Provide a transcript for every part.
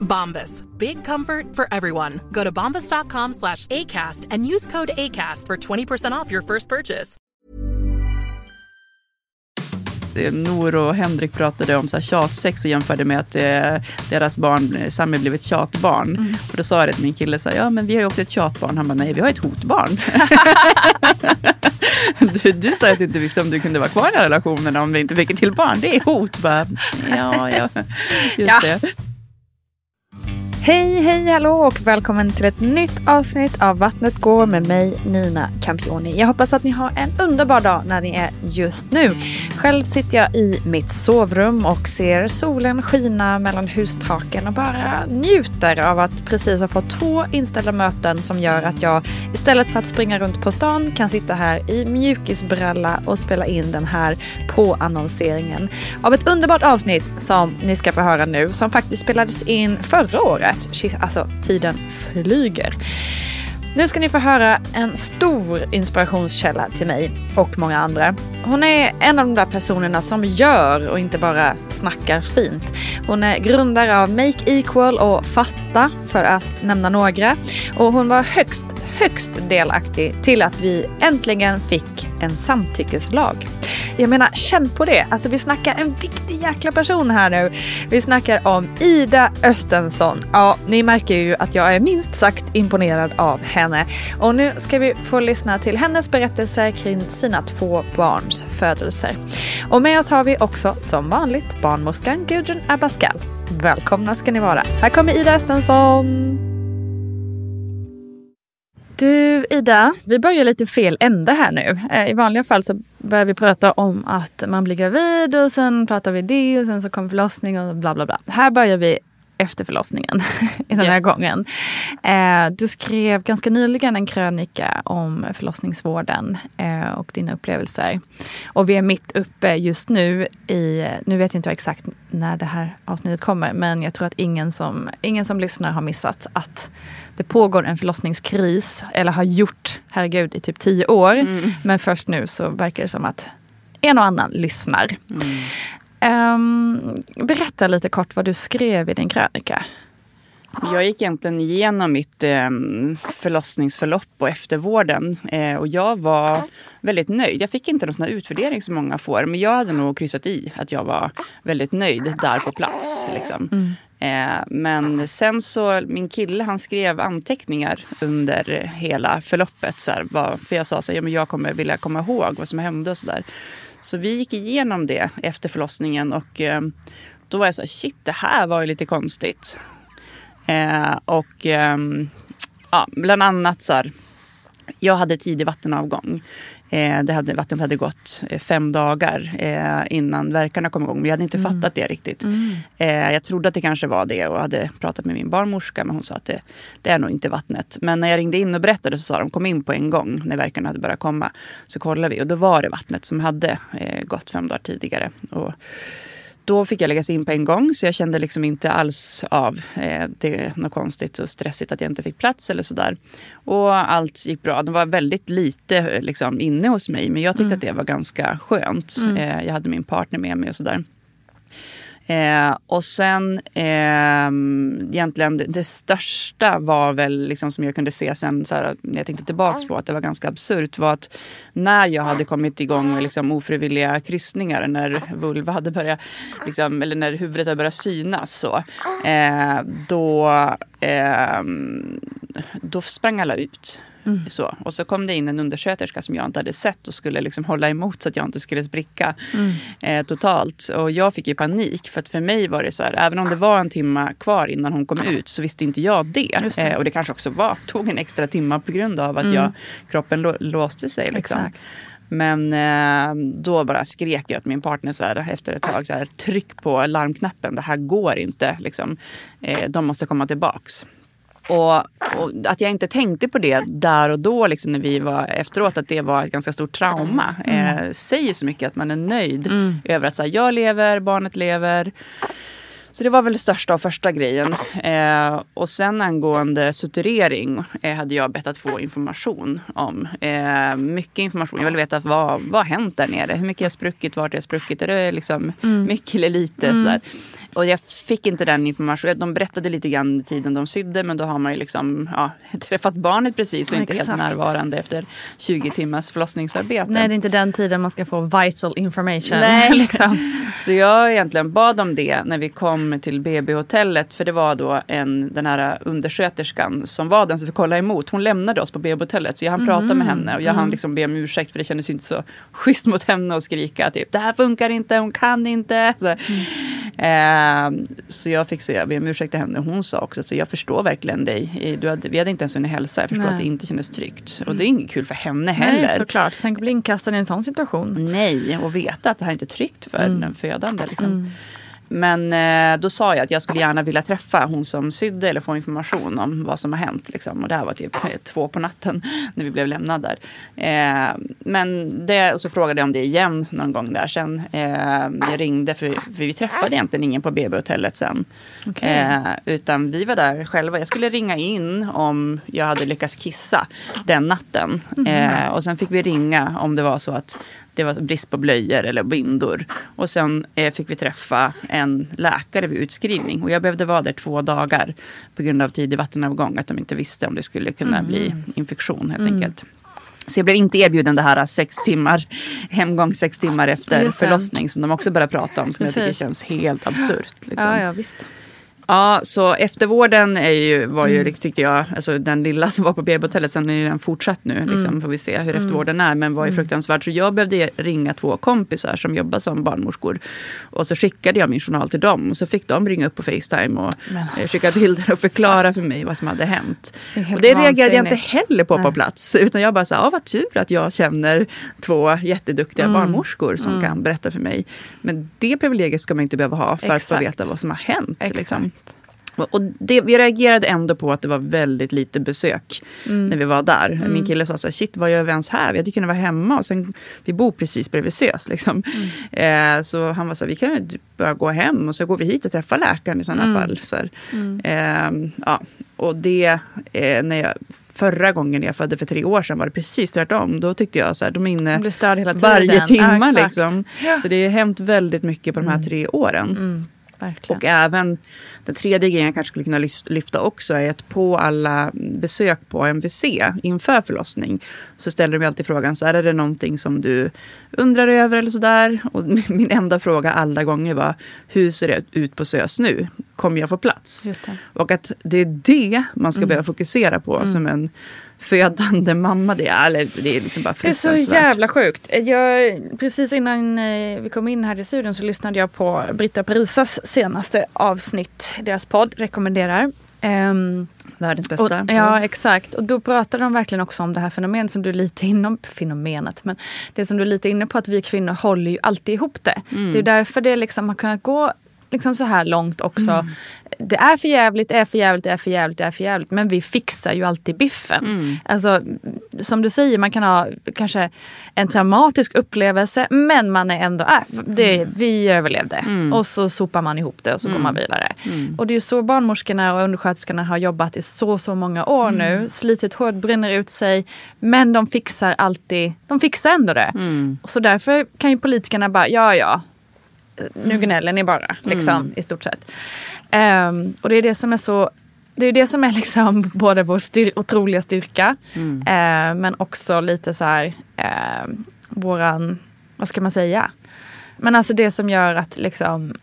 Bombas. Big comfort for everyone. Go to bombas.com slash ACAST and use code ACAST for 20% off your first purchase. Nor och Henrik pratade om så här tjatsex och jämförde med att eh, deras barn, Sami, blev ett tjatbarn. Mm. Och då sa det till min kille, så här, ja men vi har ju också ett tjatbarn. Han bara, nej vi har ett hotbarn. du, du sa att du inte visste om du kunde vara kvar i relationen om vi inte fick ett till barn. Det är hot bara. Ja, ja, just ja. det. Mm-hmm. Hej, hej, hallå och välkommen till ett nytt avsnitt av Vattnet går med mig Nina Campioni. Jag hoppas att ni har en underbar dag när ni är just nu. Själv sitter jag i mitt sovrum och ser solen skina mellan hustaken och bara njuter av att precis ha fått två inställda möten som gör att jag istället för att springa runt på stan kan sitta här i mjukisbralla och spela in den här påannonseringen av ett underbart avsnitt som ni ska få höra nu som faktiskt spelades in förra året att Alltså, tiden flyger. Nu ska ni få höra en stor inspirationskälla till mig och många andra. Hon är en av de där personerna som gör och inte bara snackar fint. Hon är grundare av Make Equal och Fatta för att nämna några. Och hon var högst, högst delaktig till att vi äntligen fick en samtyckeslag. Jag menar, känn på det. Alltså vi snackar en viktig jäkla person här nu. Vi snackar om Ida Östensson. Ja, ni märker ju att jag är minst sagt imponerad av henne. Och nu ska vi få lyssna till hennes berättelser kring sina två barns födelser. Och med oss har vi också som vanligt barnmorskan Gudrun Abascal. Välkomna ska ni vara. Här kommer Ida Östensson. Du Ida, vi börjar lite fel ände här nu. Eh, I vanliga fall så börjar vi prata om att man blir gravid och sen pratar vi det och sen så kommer förlossning och bla bla bla. Här börjar vi efter förlossningen den här Yes. gången. Eh, du skrev ganska nyligen en krönika om förlossningsvården eh, och dina upplevelser. Och vi är mitt uppe just nu i, nu vet jag inte exakt när det här avsnittet kommer, men jag tror att ingen som, ingen som lyssnar har missat att det pågår en förlossningskris, eller har gjort, herregud, i typ tio år. Men först nu så verkar det som att en och annan lyssnar. Ehm, berätta lite kort vad du skrev i din krönika. Jag gick egentligen igenom mitt eh, förlossningsförlopp och eftervården. Eh, och jag var väldigt nöjd. Jag fick inte någon sån utvärdering som många får. Men jag hade nog kryssat i att jag var väldigt nöjd där på plats. Liksom. Eh, men sen så, min kille han skrev anteckningar under hela förloppet. Så här, för jag sa så här, ja, men jag kommer vilja komma ihåg vad som hände och sådär. Så vi gick igenom det efter förlossningen och eh, då var jag så här, shit det här var ju lite konstigt. Eh, och eh, ja, bland annat så här, jag hade tidig vattenavgång. Eh, det hade, vattnet hade gått eh, fem dagar eh, innan verkarna kom igång. Men jag hade inte fattat det riktigt. Eh, jag trodde att det kanske var det och hade pratat med min barnmorska. Men hon sa att det, det är nog inte vattnet. Men när jag ringde in och berättade så sa de kom in på en gång när verkarna hade börjat komma. Så kollade vi och då var det vattnet som hade gått fem dagar tidigare. Och då fick jag läggas in på en gång så jag kände liksom inte alls av eh, det något konstigt och stressigt att jag inte fick plats eller sådär. Och allt gick bra. De var väldigt lite eh, liksom, inne hos mig men jag tyckte att det var ganska skönt. Eh, jag hade min partner med mig och sådär. Eh, och sen eh, egentligen det, det största var väl liksom som jag kunde se sen så här, när jag tänkte tillbaka på att det var ganska absurt var att när jag hade kommit igång med liksom ofrivilliga kryssningar när vulva hade börjat liksom, eller när huvudet hade börjat synas så eh, då, eh, då sprang alla ut. Så. Och så kom det in en undersköterska som jag inte hade sett och skulle liksom hålla emot så att jag inte skulle spricka eh, totalt. Och jag fick ju panik för att för mig var det så här, även om det var en timma kvar innan hon kom ut så visste inte jag det. Det. Eh, och det kanske också var, tog en extra timma på grund av att jag, kroppen lå, låste sig. Liksom. Exakt. Men eh, då bara skrek jag till min partner så här, efter ett tag, så här, tryck på larmknappen, det här går inte. Liksom. Eh, de måste komma tillbaks. Och, och att jag inte tänkte på det där och då liksom när vi var efteråt att det var ett ganska stort trauma. Eh, säger så mycket att man är nöjd över att så här, jag lever, barnet lever. Så det var väl det största och första grejen. Eh, och sen angående suturering eh, hade jag bett att få information om. Eh, mycket information. Jag ville veta vad, vad har hänt där nere? Hur mycket har spruckit? Vart har jag spruckit? Är det liksom mycket eller lite? Sådär. Och jag fick inte den informationen. De berättade lite grann under tiden de sydde men då har man ju liksom ja, träffat barnet precis och inte helt Exakt. närvarande efter 20 timmars förlossningsarbete. Nej, det är inte den tiden man ska få vital information. Nej. liksom. Så jag egentligen bad om det när vi kom till BB-hotellet. För det var då en, den här undersköterskan som var den som fick kolla emot. Hon lämnade oss på BB-hotellet. Så jag hann prata med henne och jag hann liksom be om ursäkt. För det kändes ju inte så schysst mot henne att skrika typ det här funkar inte, hon kan inte. Så, eh, så jag fick säga, be om ursäkt till henne. Hon sa också så jag förstår verkligen dig. Du hade, vi hade inte ens hunnit hälsa. Jag förstår Nej. att det inte kändes tryggt. Och det är inget kul för henne heller. Nej, såklart. Tänk att bli inkastad i en sån situation. Nej, och veta att det här inte är tryggt för Mm. den födande. Liksom. Men eh, då sa jag att jag skulle gärna vilja träffa hon som sydde eller få information om vad som har hänt. Liksom. Och det här var typ eh, två på natten när vi blev lämnade där. Eh, men det, och så frågade jag om det igen någon gång där sen. Eh, jag ringde för, för vi träffade egentligen ingen på BB-hotellet sen. Okej. Eh, utan vi var där själva. Jag skulle ringa in om jag hade lyckats kissa den natten. Eh, och sen fick vi ringa om det var så att det var brist på blöjor eller bindor. Och sen eh, fick vi träffa en läkare vid utskrivning. Och jag behövde vara där två dagar på grund av tidig vattenavgång. Att de inte visste om det skulle kunna bli infektion helt enkelt. Så jag blev inte erbjuden det här sex timmar, hemgång sex timmar efter förlossning som de också började prata om. Som jag tycker Precis. känns helt absurt. Liksom. Ja, ja, visst. Ja, så eftervården är ju, var Mm. ju, tyckte jag, alltså den lilla som var på BB-hotellet, sen är den fortsatt nu, Mm. liksom, får vi se hur eftervården är, men var ju fruktansvärt. Så jag behövde ringa två kompisar som jobbar som barnmorskor. Och så skickade jag min journal till dem och så fick de ringa upp på Facetime och eh, alltså. skicka bilder och förklara för mig vad som hade hänt. Det och det reagerade jag inte heller på på Nej. plats, utan jag bara sa, ja vad tur att jag känner två jätteduktiga Mm. barnmorskor som kan berätta för mig. Men det privilegiet ska man inte behöva ha för att Exakt. få veta vad som har hänt. Liksom. Och det, vi reagerade ändå på att det var väldigt lite besök när vi var där. Min kille sa så här, shit vad gör vi ens här? Vi hade kunnat vara hemma. Och sen, vi bor precis bredvid SÖS. Liksom. Eh, så han var så här, vi kan ju bara gå hem och så går vi hit och träffar läkaren i sådana fall. Så här. Eh, ja. Och det, eh, när jag, förra gången jag födde för tre år sedan var det precis tvärtom. Då tyckte jag så här, de är inne varje timme. Ja, liksom. Så det har hänt väldigt mycket på de här tre åren. Mm, verkligen. Och även den tredje grejen jag kanske skulle kunna lyfta också är att på alla besök på MVC inför förlossning så ställer de ju alltid frågan så här, är det någonting som du undrar över eller sådär? Och min enda fråga alla gånger var hur ser det ut på SÖS nu? Kommer jag få plats? Och att det är det man ska Mm. behöva fokusera på som en födande mamma. Det är, eller, det är liksom bara Det är så jävla sjukt. Jag, precis innan eh, vi kom in här till studion så lyssnade jag på Britta Parisas senaste avsnitt. Deras podd rekommenderar. Ehm, Världens och, bästa. ja, exakt. Och då pratade de verkligen också om det här fenomenet som du är lite inne fenomenet, men det som du är lite inne på att vi kvinnor håller ju alltid ihop det. Mm. Det är därför det liksom har kunnat gå liksom så här långt också. Mm. Det är för jävligt, det är för jävligt, det är för jävligt, det är för jävligt. Men vi fixar ju alltid biffen. Mm. Alltså, som du säger, man kan ha kanske en traumatisk upplevelse men man är ändå, äh, det, Mm. vi överlevde. Och så sopar man ihop det och så går man vidare. Mm. Och det är ju så barnmorskorna och undersköterskorna har jobbat i så, så många år Mm. nu. Slitit hårt, bränner ut sig. Men de fixar alltid, de fixar ändå det. Mm. Så därför kan ju politikerna bara, ja ja, Mm. Nu gnäller ni bara, liksom, i stort sett. Ehm, och det är det som är så det är det som är liksom både vår styr otroliga styrka Mm. eh, men också lite så här eh, våran, vad ska man säga? Men alltså det som gör att liksom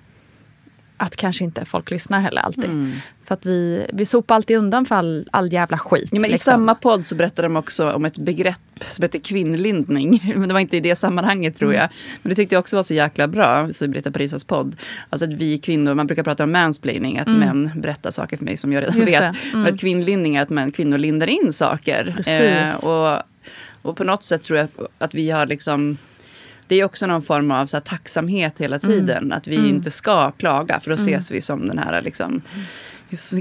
att kanske inte folk lyssnar heller alltid. Mm. För att vi, vi sopar alltid undan för all, all jävla skit. Ja, men I liksom. samma podd så berättade de också om ett begrepp som heter kvinnlindning. Men det var inte i det sammanhanget tror jag. Men det tyckte jag också var så jäkla bra, så i Britta Parisas podd. Alltså att vi kvinnor, man brukar prata om mansplaining, att män berättar saker för mig som jag redan Just vet. Mm. Men att kvinnlindning är att män, kvinnor lindar in saker. Eh, och, och på något sätt tror jag att vi har liksom det är också någon form av så här, tacksamhet hela Mm. tiden. Att vi inte ska klaga för då ses vi som den här liksom,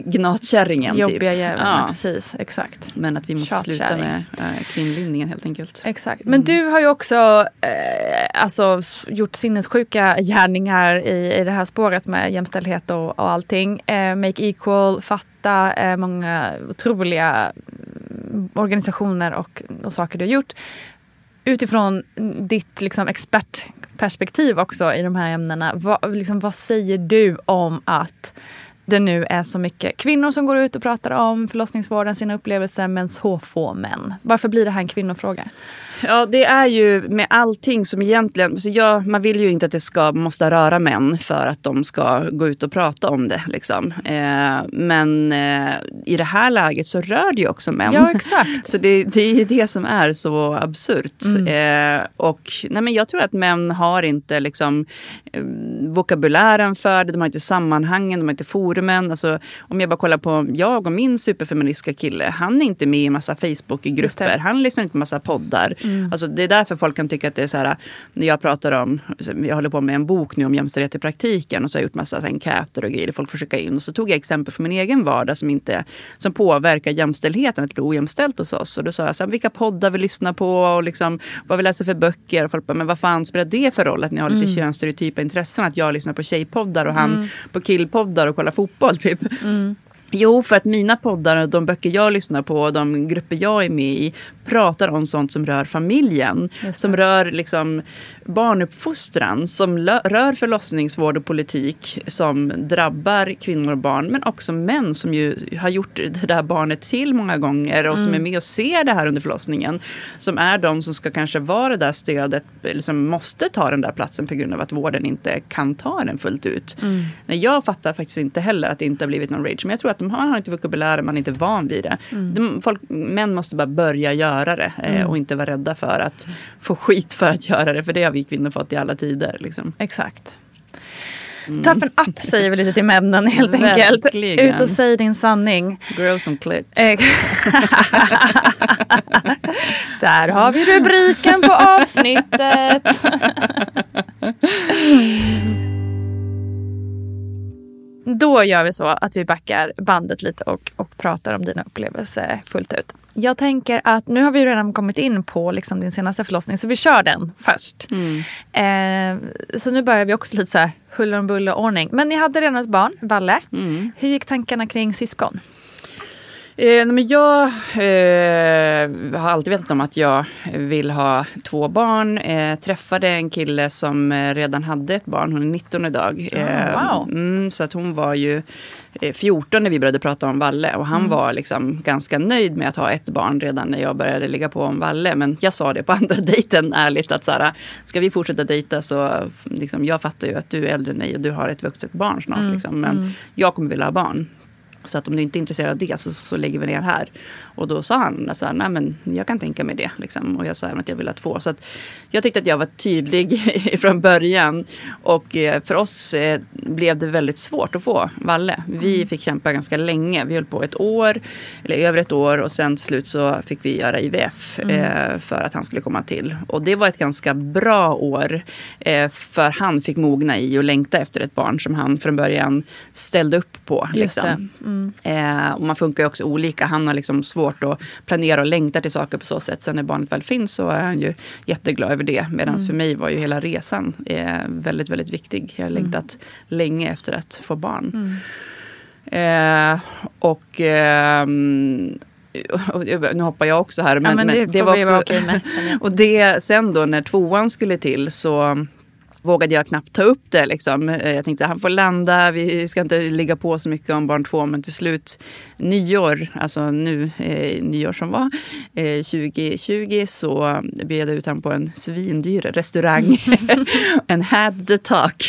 gnatkärringen. Jobbiga typ. jäveln, Ja. precis. Exakt. Men att vi måste sluta med äh, kvinnlindningen helt enkelt. Exakt. Men du har ju också eh, alltså, gjort sinnessjuka gärningar i, i det här spåret med jämställdhet och, och allting. Eh, Make Equal, Fatta, eh, många otroliga mm, organisationer och, och saker du har gjort. Utifrån ditt liksom, expertperspektiv också i de här ämnena. Vad, liksom, vad säger du om att det nu är så mycket kvinnor som går ut och pratar om förlossningsvården, sina upplevelser, men så få män. Varför blir det här en kvinnofråga? Ja, det är ju med allting som egentligen... Alltså jag, man vill ju inte att det ska måste röra män för att de ska gå ut och prata om det. Liksom. Eh, men eh, i det här läget så rör det ju också män. Ja, exakt. Så det, det är det som är så absurt. Eh, och nej, men jag tror att män har inte liksom, eh, vokabulären för det, de har inte sammanhangen, de har inte forumen. Alltså, om jag bara kollar på jag och min superfeministiska kille, han är inte med i massa. Facebookgrupper, han lyssnar inte på massa poddar. Alltså, det är därför folk kan tycka att det är så här, när jag pratar om, jag håller på med en bok nu om jämställdhet i praktiken och så har jag gjort massa enkäter och grejer folk får skicka in. Och så tog jag exempel från min egen vardag som, inte, som påverkar jämställdheten, att det blir ojämställt hos oss. Och då sa jag så här, vilka poddar vi lyssnar på och liksom, vad vi läser för böcker. Och folk bara, men vad fan spelar det för roll att ni har lite könsstereotypa intressen? Att jag lyssnar på tjejpoddar och han på killpoddar och kollar fotboll fotboll typ. Mm. Jo, för att mina poddar och de böcker jag lyssnar på och de grupper jag är med i pratar om sånt som rör familjen. Som rör liksom barnuppfostran, som rör förlossningsvård och politik som drabbar kvinnor och barn men också män som ju har gjort det där barnet till många gånger och som är med och ser det här under förlossningen. Som är de som ska kanske vara det där stödet, eller som måste ta den där platsen på grund av att vården inte kan ta den fullt ut. Nej, jag fattar faktiskt inte heller att det inte har blivit någon rage. Men jag tror att de har, har inte vokabulären, man är inte van vid det. De, folk, män måste bara börja göra det eh, och inte vara rädda för att få skit för att göra det. För det har vi kvinnor fått i alla tider. Liksom. Exakt. Toughen up säger vi lite till männen helt enkelt. Verkligen. Ut och säg din sanning. Grow some clit. Där har vi rubriken på avsnittet. Då gör vi så att vi backar bandet lite och, och pratar om dina upplevelser fullt ut. Jag tänker att nu har vi redan kommit in på liksom din senaste förlossning så vi kör den först. Eh, så nu börjar vi också lite så här huller om buller ordning. Men ni hade redan ett barn, Valle. Hur gick tankarna kring syskon? Eh, men jag eh, har alltid vetat om att jag vill ha två barn. Eh, träffade en kille som eh, redan hade ett barn. Hon är 19 idag. Eh, wow. mm, så att hon var ju eh, 14 när vi började prata om Valle. Och han var liksom ganska nöjd med att ha ett barn redan när jag började ligga på om Valle. Men jag sa det på andra dejten ärligt att så här, ska vi fortsätta dejta så liksom, jag fattar ju att du är äldre än mig och du har ett vuxet barn snart. Liksom, men jag kommer vilja ha barn. Så att om du inte är intresserad av det så, så lägger vi ner här. Och då sa han så här, nej men jag kan tänka mig det. Liksom. Och jag sa även att jag vill ha två. Så jag tyckte att jag var tydlig från början. Och eh, för oss eh, blev det väldigt svårt att få Valle. Vi fick kämpa ganska länge. Vi höll på ett år, eller över ett år. Och sen till slut så fick vi göra IVF eh, för att han skulle komma till. Och det var ett ganska bra år. För han fick mogna i och längta efter ett barn som han från början ställde upp på. Liksom. Eh, och man funkar ju också olika. Han har liksom svårt att planera och längta till saker på så sätt. Sen när barnet väl finns så är han ju jätteglad över det. Medan för mig var ju hela resan eh, väldigt, väldigt viktig. Jag har längtat länge efter att få barn. Eh, och och nu hoppar jag också här. Men, men det får var vi också, med, och det sen då när tvåan skulle till så vågade jag knappt ta upp det. Liksom. Eh, Jag tänkte han får landa, vi ska inte ligga på så mycket om barn två. Men till slut nyår, alltså nu eh, nyår som var, eh, 2020 så bjöd jag ut honom på en svindyr restaurang. en had the talk.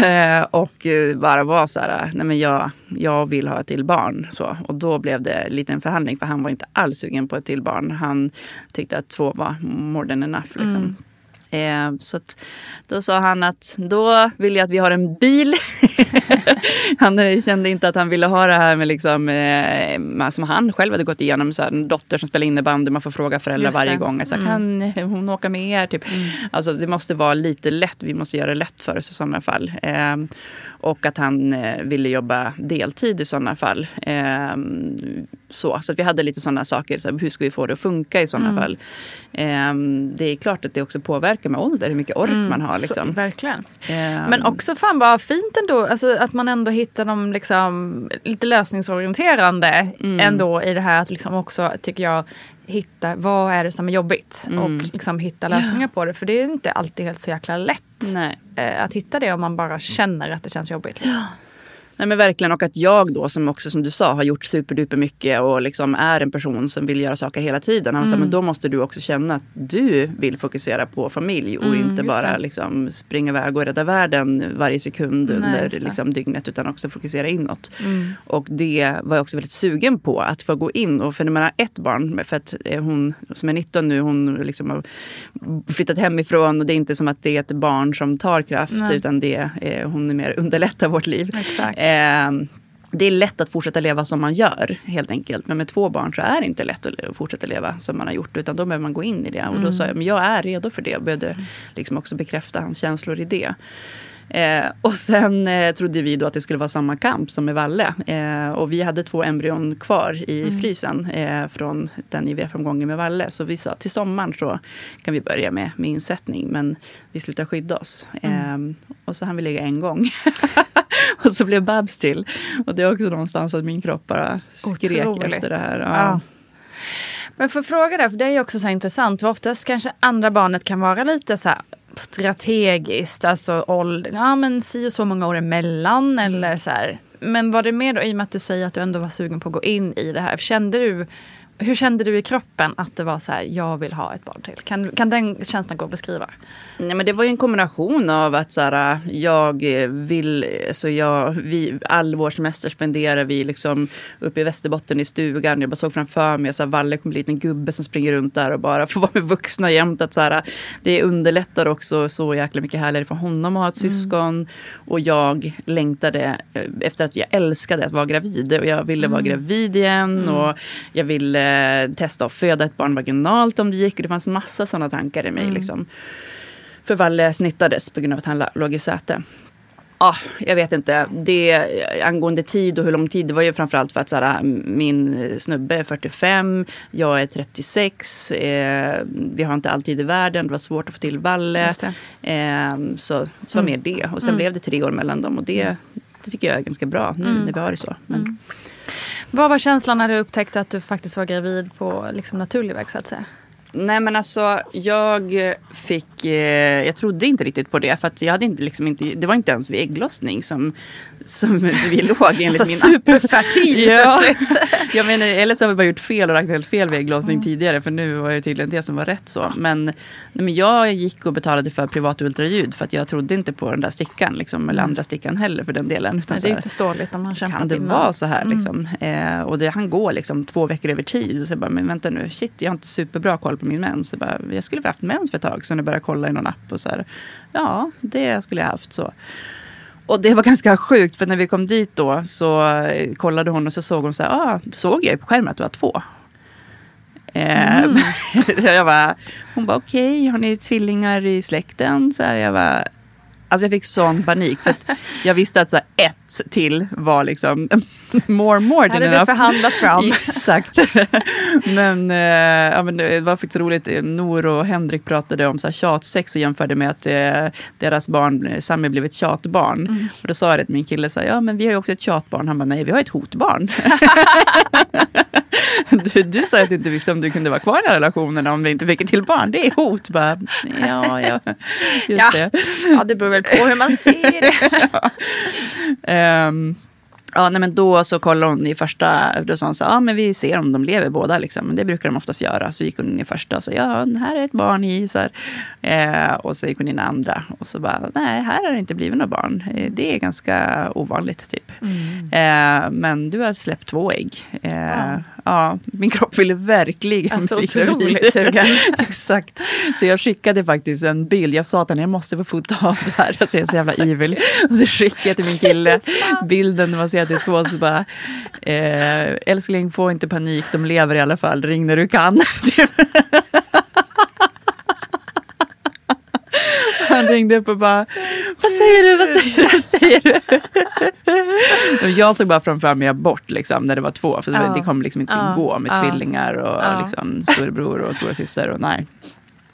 eh, och eh, bara var så här, nej men jag, jag vill ha ett till barn. Så. Och då blev det en liten förhandling för han var inte alls sugen på ett till barn. Han tyckte att två var more than enough. Liksom. Eh, så att, då sa han att då vill jag att vi har en bil. han kände inte att han ville ha det här med liksom, eh, som han själv hade gått igenom. Så här, en dotter som spelar innebandy, man får fråga föräldrar varje gång. Så här, Kan hon åka med er? Typ. Alltså, det måste vara lite lätt, vi måste göra det lätt för oss i sådana fall. Eh, och att han ville jobba deltid i sådana fall. Så, så att vi hade lite sådana saker. Så här, hur ska vi få det att funka i sådana fall? Eh, det är klart att det också påverkar med ålder, hur mycket ork man har. Liksom. Så, verkligen. Eh, Men också fan vad fint ändå, alltså, att man ändå hittar dem liksom, lite lösningsorienterande ändå i det här att liksom också, tycker jag, hitta vad är det som är jobbigt och liksom hitta lösningar på det. För det är inte alltid helt så jäkla lätt eh, att hitta det om man bara känner att det känns jobbigt. Liksom. Nej men verkligen och att jag då som också som du sa har gjort superduper mycket och liksom är en person som vill göra saker hela tiden. Han sa men då måste du också känna att du vill fokusera på familj och inte just bara liksom springa iväg och rädda världen varje sekund Nej, under liksom dygnet utan också fokusera inåt. Och det var jag också väldigt sugen på att få gå in och för när man har ett barn för att eh, hon som är 19 nu hon liksom har flyttat hemifrån och det är inte som att det är ett barn som tar kraft Nej. utan det är, hon är mer underlättar vårt liv. Exakt. Eh, det är lätt att fortsätta leva som man gör helt enkelt. Men med två barn så är det inte lätt att fortsätta leva som man har gjort. Utan då behöver man gå in i det. Och då sa jag, men jag är redo för det. Jag behövde liksom också bekräfta hans känslor i det. Eh, och sen eh, trodde vi då att det skulle vara samma kamp som med Valle. Eh, och vi hade två embryon kvar i frysen eh, från den IVF-omgången med Valle. Så vi sa till sommaren så kan vi börja med, med insättning. Men vi slutar skydda oss. Eh, och så hann vi lägga en gång. och så blev Babs till. Och det är också någonstans att min kropp bara skrek Otroligt. efter det här. Ja. Men för fråga där, för det är ju också så intressant. För oftast kanske andra barnet kan vara lite så här strategiskt. Alltså ålder, ja men si och så många år emellan eller så här. Men var det mer då, i och med att du säger att du ändå var sugen på att gå in i det här. Kände du, hur kände du i kroppen att det var så här, jag vill ha ett barn till? Kan, kan den känslan gå att beskriva? Nej, men det var ju en kombination av att så här, jag vill, så jag, vi, all vår semester spenderar vi liksom uppe i Västerbotten i stugan. Jag bara såg framför mig att Valle kommer bli en liten gubbe som springer runt där och bara får vara med vuxna jämt. Att, så här, det underlättar också så jäkla mycket härligare för honom att ha ett syskon. Och jag längtade eh, efter att jag älskade att vara gravid. Och jag ville vara gravid igen. Och jag ville testa att föda ett barn vaginalt om det gick. Och det fanns massa sådana tankar i mig. Liksom. För Valle snittades på grund av att han låg i säte. Ah, jag vet inte. Det, angående tid och hur lång tid, det var ju framförallt för att så här, min snubbe är 45, jag är 36. Eh, vi har inte alltid i världen, det var svårt att få till Valle. Eh, så så var mer det. Och sen blev det tre år mellan dem och det, det tycker jag är ganska bra nu när vi har det så. Men, vad var känslan när du upptäckte att du faktiskt var gravid på liksom, naturlig väg så att säga? Nej men alltså jag fick, eh, jag trodde inte riktigt på det för att jag hade inte, liksom inte, det var inte ens vid ägglossning som, som vi låg enligt Alltså min superfertil Ja. Jag menar, eller så har vi bara gjort fel och räknat helt fel vid ägglossning Mm. tidigare för nu var det tydligen det som var rätt så. Men, nej, men jag gick och betalade för privat ultraljud för att jag trodde inte på den där stickan liksom, eller andra stickan heller för den delen. Utan Nej, det är ju förståeligt om man kämpat kan det innan. vara så här? Liksom? Eh, och det, han går liksom två veckor över tid. Och så jag bara, men vänta nu, shit, jag har inte superbra koll på min mens. Jag, bara, jag skulle ha haft mens för ett tag så jag började kolla i någon app. Och så här, ja, det skulle jag haft så. Och det var ganska sjukt för när vi kom dit då så eh, kollade hon och så såg hon så här, ah, såg jag på skärmen att du var två. Eh, jag bara, hon bara okej, har ni tvillingar i släkten? Så här, jag bara, Alltså jag fick sån panik för jag visste att så ett till var liksom more more than Hade du enough. förhandlat fram? Exakt. men, eh, ja, men det var faktiskt roligt. Nor och Henrik pratade om så här, tjatsex och jämförde med att eh, deras barn, eh, Sammy, blev ett tjatbarn. Mm. Och då sa jag det till min kille, så här, ja men vi har ju också ett tjatbarn. Han bara, nej vi har ett hotbarn. du, du sa att du inte visste om du kunde vara kvar i den här relationen om vi inte fick ett till barn. Det är hot. Bara, ja, ja, just Ja. det. Ja, det beror väl på hur man ser det. Ehm, ja, nej, men då så kollade hon i första, då sa hon så ja men vi ser om de lever båda liksom. Men det brukar de oftast göra. Så gick hon in i första och sa, ja här är ett barn i. Så. Eh, och så gick hon in i andra. Och så bara, nej här har det inte blivit något barn. Eh, det är ganska ovanligt typ. Eh, men du har släppt två ägg. Eh, ja. min kropp ville verkligen Alltså, bli otroligt sugen. Exakt. Så jag skickade faktiskt en bild. Jag sa att jag måste få fota av det här. Alltså jag är så jävla evil. Så skickade jag till min kille bilden när man ser att det är två. Så bara, eh, älskling få inte panik, de lever i alla fall. Ring när du kan. Han ringde upp och bara, vad säger du, vad säger du, vad säger du? Jag såg bara framför mig abort liksom, när det var två. För Ja. det kommer liksom inte Ja. gå med Ja. tvillingar och Ja. liksom, storebror och stora syster och nej.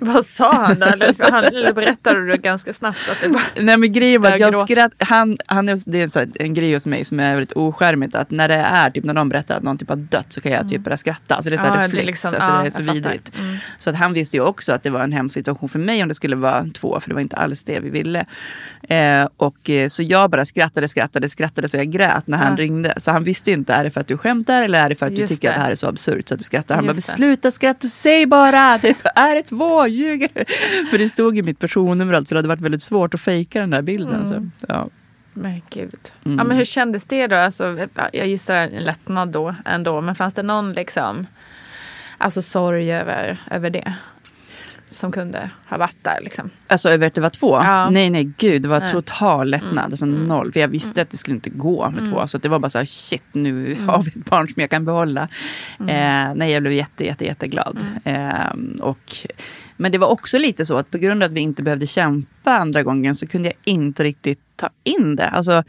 Vad sa han då? Eller, han, eller berättade du ganska snabbt att det bara... Nej men grejen var att jag skratt, han, han är, det är så här, en grej hos mig som är väldigt oskärmigt. Att när det är typ när de berättar att någon typ har dött så kan jag typ börja skratta. Alltså det är så här Ja, det är reflex. liksom- alltså ja, det är så vidrigt. Mm. Så att han visste ju också att det var en hemsk situation för mig om det skulle vara två. För det var inte alls det vi ville. Eh, och eh, så jag bara skrattade, skrattade, skrattade så jag grät när han Ja. ringde. Så han visste ju inte, är det för att du skämtar eller är det för att du Just tycker det. att det här är så absurt så att du skrattar? Han bara, Just det. sluta skratta, säg bara! Det är det två, ljuger du? För det stod i mitt personnummer alltså, det hade varit väldigt svårt att fejka den där bilden. Mm. Så, ja. Men gud. Mm. Ja, men hur kändes det då? Alltså, jag gissar en lättnad då ändå. Men fanns det någon liksom, alltså sorg över, över det? Som kunde ha varit där liksom. Alltså över att det var två? Ja. Nej, nej, gud. Det var Nej. Mm. total lättnad. Alltså noll. För jag visste att det skulle inte gå med två. Så det var bara så här, shit, nu Mm. har vi ett barn som jag kan behålla. Eh, nej, jag blev jätte, jätte, jätteglad. Mm. Eh, och, men det var också lite så att på grund av att vi inte behövde kämpa andra gången så kunde jag inte riktigt ta in det. Alltså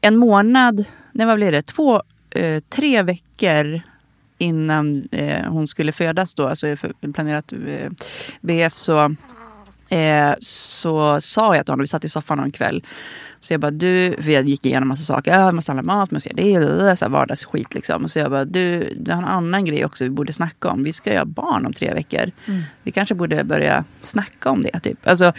en månad, nej vad blir det, två, eh, tre veckor innan eh, hon skulle födas då, alltså planerat eh, BF så, eh, så sa jag till honom, vi satt i soffan någon kväll. Så jag bara, du, för jag gick igenom massa saker. Ja, jag måste handla mat, måste göra det, det, det, så här vardagsskit liksom. Och så jag bara, du, det har en annan grej också vi borde snacka om. Vi ska göra barn om tre veckor. Vi kanske borde börja snacka om det. Typ. Alltså,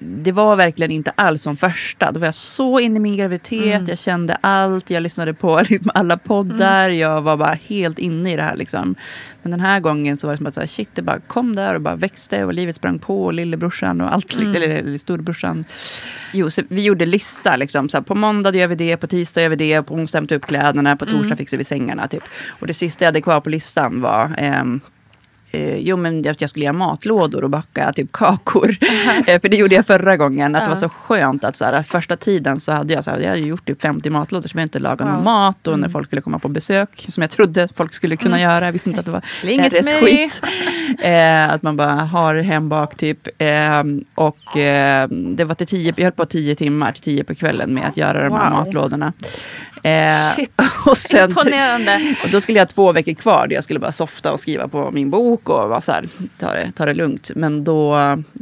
det var verkligen inte alls som första. Då var jag så inne i min graviditet. Jag kände allt. Jag lyssnade på liksom alla poddar. Jag var bara helt inne i det här. Liksom. Men den här gången så var det som att så här, shit, det bara kom där och bara växte. Och livet sprang på. Och lillebrorsan och allt. Eller, eller storebrorsan. Jo, vi gjorde lista. Liksom, så här, på måndag gör vi det. På tisdag gör vi det. På onsdag hämtar vi upp kläderna. På torsdag fixar vi sängarna. Typ. Och det sista jag hade kvar på listan var ehm, Eh, jo, men att jag skulle göra matlådor och baka typ kakor. Eh, för det gjorde jag förra gången. Att det var så skönt att så här, första tiden så hade jag, så här, jag hade gjort typ 50 matlådor så jag inte laga någon mat. Och när folk skulle komma på besök, som jag trodde folk skulle kunna göra. Jag visste inte att det var Inget RS-skit. Eh, att man bara har hembak typ. Eh, och eh, det var till tio, jag höll på tio timmar, till tio på kvällen med att göra de här Wow. matlådorna. Eh, Shit. och sen, Imponerande. och då skulle jag ha två veckor kvar där jag skulle bara softa och skriva på min bok och vara så här, ta det, ta det lugnt. Men då,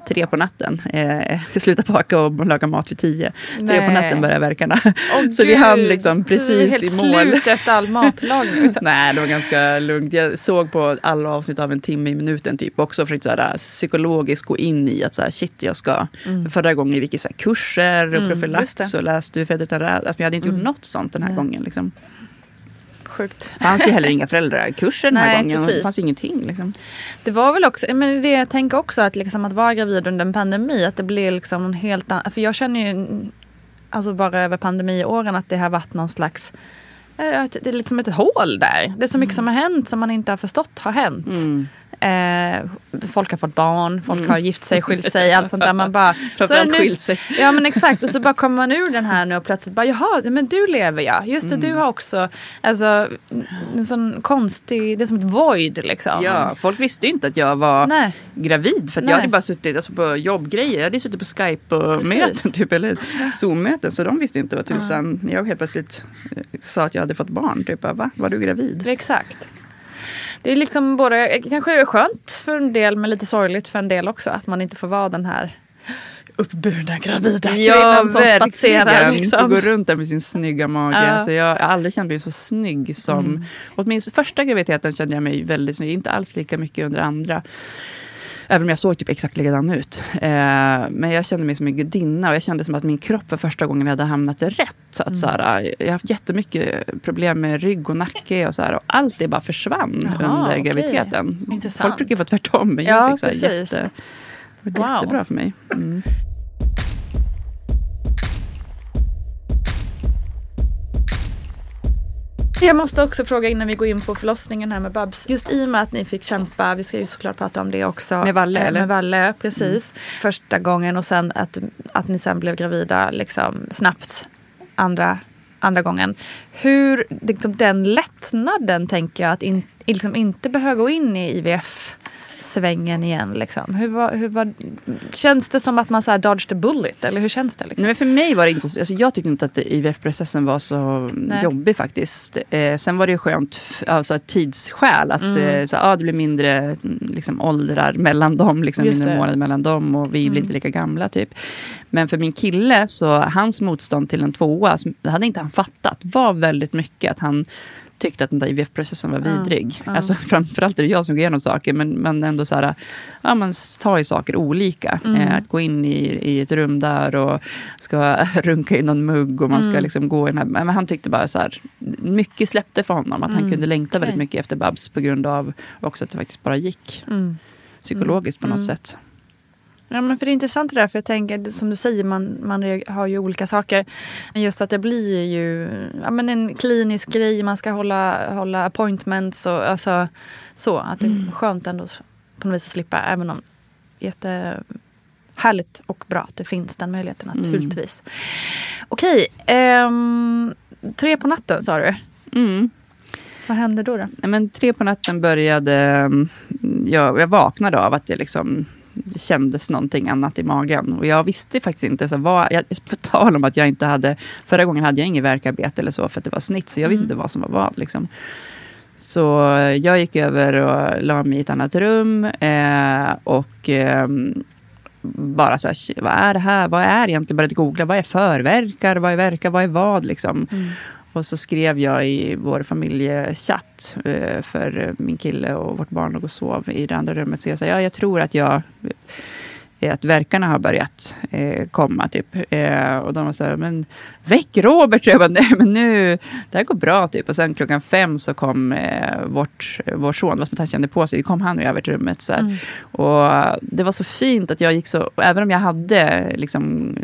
tre på natten, eh, sluta baka och laga mat vid tio. Tre på Nej. natten började verkarna. Åh, så vi gud. hann liksom precis helt i mål. slut efter all matlagning. liksom. Nej, det var ganska lugnt. Jag såg på alla avsnitt av en timme i minuten typ också för att så här, psykologiskt gå in i att så här, shit, jag ska... Förra gången gick jag kurser och Mm, profylax och läste Född utan rädsla. Alltså, jag hade inte gjort något sånt den här gången. Liksom. Sjukt. Det fanns ju heller inga föräldrakurser den här Nej, gången. precis. Det fanns ingenting. Liksom. Det var väl också, men det jag tänker också att, liksom, att vara gravid under en pandemi, att det blir liksom en helt annan, för jag känner ju alltså bara över pandemiåren att det har varit någon slags eh, det är liksom ett hål där. Det är så mycket som har hänt som man inte har förstått har hänt. Mm. Eh, folk har fått barn, folk har gift sig, skilt sig, allt sånt där. Man bara, så är det Framförallt nu- skilt sig. Ja men exakt och så bara kommer man ur den här nu och plötsligt bara jaha, men du lever ja. Just det, Mm. du har också, alltså en sån konstig, det är som ett void liksom. Ja, folk visste ju inte att jag var Nej. gravid. För jag hade bara suttit alltså, på jobbgrejer. Jag hade suttit på Skype och Precis. möten typ, eller Zoom-möten. Så de visste inte vad tusan. Jag helt plötsligt eh, sa att jag hade fått barn. Typ, bara, va? Var du gravid? Exakt. Det är liksom både, kanske skönt för en del men lite sorgligt för en del också. Att man inte får vara den här uppburna gravida kvinnan som spatserar. Liksom. gå runt där med sin snygga mage. Ja. Alltså jag har aldrig känt mig så snygg som... Mm. Åtminstone första graviditeten kände jag mig väldigt snygg. Inte alls lika mycket under andra. Även om jag såg typ exakt likadan ut. Eh, men jag kände mig som en gudinna och jag kände som att min kropp för första gången hade hamnat rätt. Så Mm. att, så här, jag har haft jättemycket problem med rygg och nacke och, så här, och allt det bara försvann Jaha, under okej. graviditeten. Intressant. Folk brukar få tvärtom men Ja, jag fick så här, precis. jätte, det var Wow. jättebra för mig. Mm. Jag måste också fråga innan vi går in på förlossningen här med Babs. Just i och med att ni fick kämpa, vi ska ju såklart prata om det också. Med Valle, Eh, eller? Med Valle, precis. Första gången och sen att, att ni sen blev gravida liksom snabbt andra, andra gången. Hur, liksom den lättnaden tänker jag att in, liksom inte behöva gå in i IVF svängen igen liksom. Hur var, hur var, känns det som att man så här dodged the bullet eller hur känns det? Liksom? Nej, men för mig var det inte så, alltså jag tyckte inte att IVF-processen var så Nej. jobbig faktiskt. Eh, sen var det ju skönt, alltså tidsskäl, att eh, så, ah, det blir mindre mm, liksom, åldrar mellan dem, liksom, Just mindre månader mellan dem och vi blir inte lika gamla typ. Men för min kille, så hans motstånd till en tvåa, det hade inte han fattat, var väldigt mycket att han tyckte att den där IVF-processen var vidrig. Alltså, framförallt är det jag som går igenom saker, men, men ändå så här, ja, man tar ju saker olika. Eh, att gå in i, i ett rum där och ska runka i någon mugg och man ska liksom gå i den här... Men han tyckte bara så här, mycket släppte för honom. Att han kunde längta väldigt Okej. mycket efter Babs på grund av också att det faktiskt bara gick. Mm. Psykologiskt på något sätt. Ja, men för det är intressant det där, för jag tänker som du säger, man, man har ju olika saker. Men just att det blir ju ja, men en klinisk grej, man ska hålla, hålla appointments och alltså, så. Att det är skönt ändå på något vis att slippa, även om jättehärligt och bra att det finns den möjligheten naturligtvis. Okej, ehm, tre på natten sa du. Mm. Vad hände då? då? Men tre på natten började mm, jag, jag vaknade av att jag liksom det kändes någonting annat i magen. Och jag visste faktiskt inte. Så vad, jag, på tal om att jag inte hade... Förra gången hade jag inget värkarbete eller så för att det var snitt. Så jag visste inte vad som var vad. Liksom. Så jag gick över och la mig i ett annat rum. Eh, och eh, bara så här, "Shit, vad är det här? Vad är egentligen? Började googla. Vad är förverkar? Vad är verkar? Vad är vad? Liksom. Och så skrev jag i vår familjechatt eh, för min kille och vårt barn låg och sov i det andra rummet. Så jag sa, ja, jag tror att jag eh, att verkarna har börjat eh, komma. Typ. Eh, och de var så här, men väck Robert! Jag bara, nej men nu, det här går bra. Typ. Och sen klockan fem så kom eh, vårt, vår son, var som att han kände på sig, kom han och över till rummet. Så här. Och det var så fint att jag gick så, även om jag hade liksom,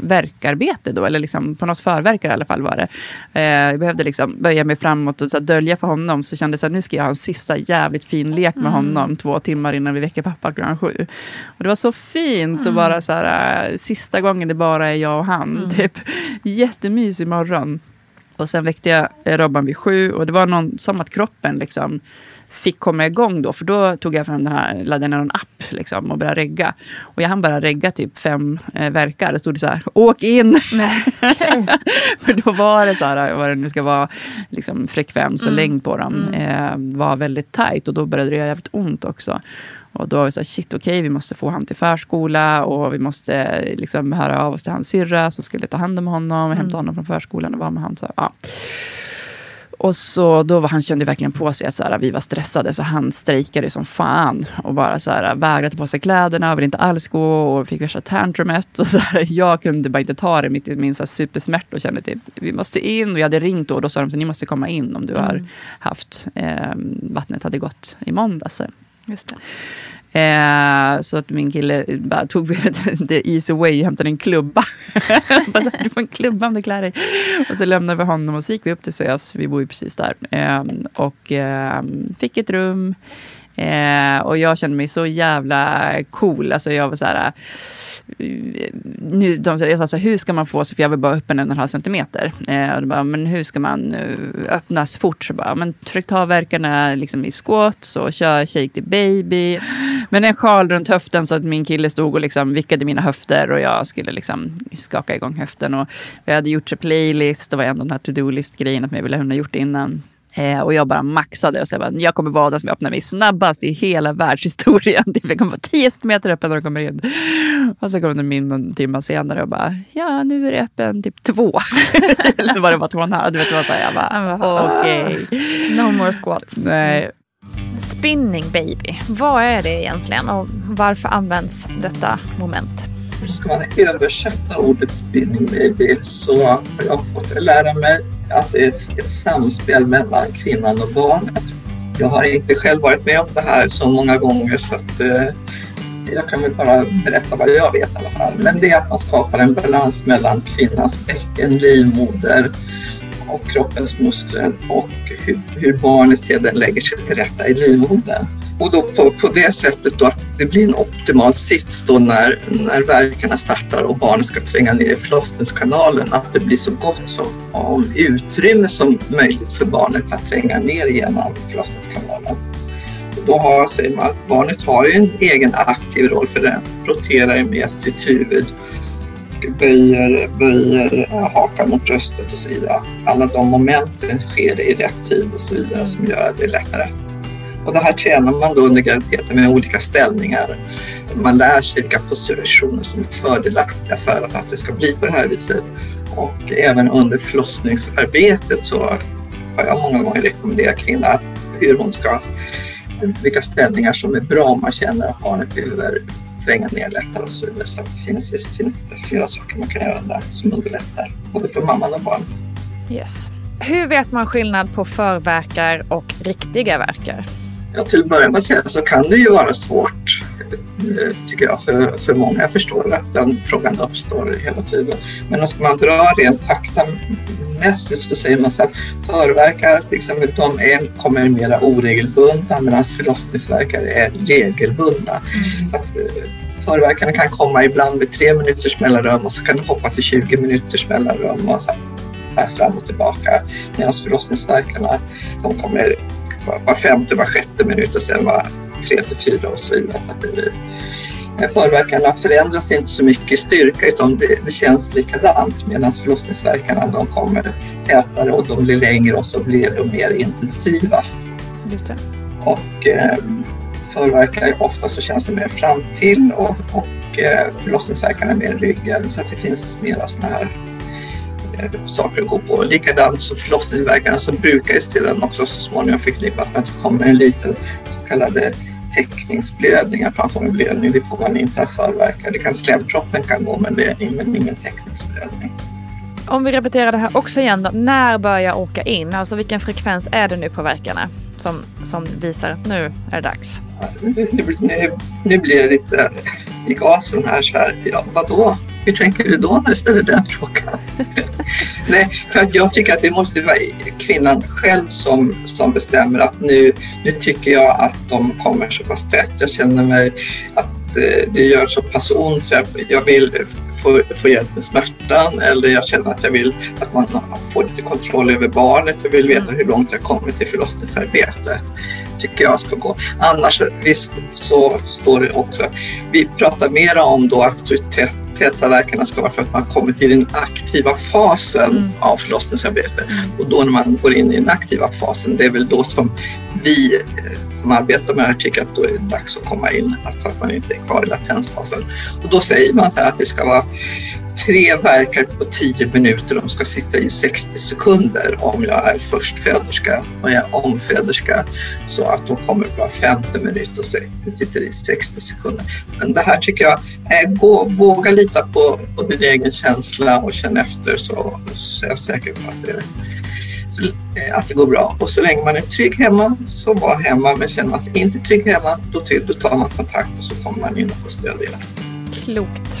verkarbete då, eller liksom på något förverkar i alla fall var det. Eh, jag behövde liksom böja mig framåt och så dölja för honom, så kände jag att nu ska jag ha en sista jävligt fin lek med honom två timmar innan vi väcker pappa klockan sju. Och det var så fint och bara så här, eh, sista gången det bara är jag och han. Typ. Jättemysig morgon. Och sen väckte jag Robban vid sju och det var någon, som att kroppen liksom fick komma igång då. För då tog jag fram den här, laddade ner en app liksom, och började regga. Och jag hann bara regga typ fem eh, verkar. Det stod det så här, åk in! för då var det så här, vad det nu ska vara, liksom, frekvens och längd på dem eh, var väldigt tajt. Och då började det göra jävligt ont också. Och då var vi så här, shit okej, vi måste få han till förskola och vi måste liksom höra av oss till hans syrra som skulle ta hand om honom och hämta honom från förskolan och vara med honom. Så, här, ja. Och så då var han kände verkligen på sig att så här, vi var stressade så han strejkade som fan. Och bara så här, vägrade ta på sig kläderna ville inte alls gå och fick värsta tantrumet. Och så här, jag kunde bara inte ta det mitt i min så här, supersmärta och kände typ vi måste in. Och jag hade ringt då och då sa de att ni måste komma in om du har haft eh, vattnet hade gått i måndags. Just det. Eh, så att min kille bara tog the easy way och hämtade en klubba. bara, du får en klubba om du klär dig. Och så lämnade vi honom och så gick vi upp till Sös, vi bor ju precis där. Eh, och eh, fick ett rum. Eh, och jag kände mig så jävla cool. Alltså jag var så här... Eh, nu, de, jag sa så här, hur ska man få för jag var bara öppen en och en halv centimeter. Eh, och de bara, men hur ska man uh, öppnas fort? Så bara, men tryck ta verkarna liksom i squats och kör shake the baby. Men en sjal runt höften så att min kille stod och liksom vickade mina höfter och jag skulle liksom skaka igång höften. Och vi hade gjort en playlist, det var en av de här to-do-list grejerna som jag ville ha gjort innan. Eh, och jag bara maxade och så jag, bara, jag kommer vara den som öppnar mig snabbast i hela världshistorien. Typ, jag kommer vara 10 meter öppen när de kommer in. Och så kom de in någon timme senare och bara, ja nu är det öppen typ två. Eller vad det var, två och en halv. Du vet, var här, jag bara, okej. No more squats. Nej. Spinning baby, vad är det egentligen och varför används detta moment? Ska man översätta ordet spinning baby så har jag fått lära mig att det är ett samspel mellan kvinnan och barnet. Jag har inte själv varit med om det här så många gånger så att eh, jag kan väl bara berätta vad jag vet i alla fall. Men det är att man skapar en balans mellan kvinnans bäcken, livmoder och kroppens muskler och hur, hur barnet sedan lägger sig till rätta i livmodern. Och då på, på det sättet då att det blir en optimal sits då när, när verkarna startar och barnet ska tränga ner i förlossningskanalen. Att det blir så gott som om utrymme som möjligt för barnet att tränga ner genom förlossningskanalen. Och då har, säger man, att barnet har ju en egen aktiv roll för den roterar med sitt huvud böjer, böjer eh, hakan mot bröstet och så vidare. Alla de momenten sker i rätt tid och så vidare som gör att det är lättare. Och det här tränar man då under graviditeten med olika ställningar. Man lär sig vilka positioner som är fördelaktiga för att det ska bli på det här viset. Och även under förlossningsarbetet så har jag många gånger rekommenderat kvinnan hur hon ska, vilka ställningar som är bra om man känner att barnet behöver tränga ner lättare och så vidare. Så att det finns, det finns flera saker man kan göra där som underlättar både för mamman och barnet. Yes. Hur vet man skillnad på förverkar och riktiga verkar? Ja, till att börja med så kan det ju vara svårt, eh, tycker jag, för, för många. Jag förstår att den frågan uppstår hela tiden. Men om man drar rent faktamässigt så säger man så att förverkar, till exempel, de är, kommer mera oregelbundna medan förlossningsverkar är regelbundna. Mm. Att, eh, förverkarna kan komma ibland med tre minuters mellanrum och så kan det hoppa till 20 minuters mellanrum och så här fram och tillbaka. Medan förlossningsverkarna, de kommer var femte, var sjätte minut och sen var tre till fyra och så vidare. Så att det blir. Förverkarna förändras inte så mycket i styrka utan det, det känns likadant medan förlossningsverkarna de kommer tätare och de blir längre och så blir de mer intensiva. Just det. Och eh, förverkar ofta så känns det mer fram till och, och eh, förlossningsverkarna mer ryggen så att det finns mera sådana här saker att gå på. Likadant så förlossningsverkarna så brukar sedan också så småningom förknippas med att det kommer en liten så kallade täckningsblödning, att man får en blödning. Det får man inte av förverkar. Det kan slemproppen kan gå men det är men ingen täckningsblödning. Om vi repeterar det här också igen då. När bör jag åka in? Alltså vilken frekvens är det nu på verkarna som, som visar att nu är det dags? Nu, nu, nu blir jag lite i gasen här så här. Ja, vadå? Hur tänker du då när du ställer den frågan? Nej, för att jag tycker att det måste vara kvinnan själv som, som bestämmer att nu, nu tycker jag att de kommer så pass tätt. Jag känner mig att det gör så pass ont så jag vill få, få hjälp med smärtan eller jag känner att jag vill att man får lite kontroll över barnet. Jag vill veta hur långt jag kommit i förlossningsarbetet tycker jag ska gå. Annars visst så står det också, vi pratar mera om då auktoritet Tätverkarna ska vara för att man kommer till den aktiva fasen mm. av förlossningsarbetet. Mm. Och då när man går in i den aktiva fasen, det är väl då som vi eh, som arbetar med det här tycker att då är det dags att komma in, alltså att man inte är kvar i latensfasen. Och då säger man så här att det ska vara tre verkar på tio minuter. De ska sitta i 60 sekunder om jag är förstföderska och jag är omföderska. Så att de kommer bara femte minut och sitter i 60 sekunder. Men det här tycker jag, eh, gå, våga lita på, på din egen känsla och känn efter så, så är jag säker på att det, så, eh, att det går bra. Och så länge man är trygg hemma så var hemma. Men känner man sig inte trygg hemma då, då tar man kontakt och så kommer man in och får stöd igen. Klokt.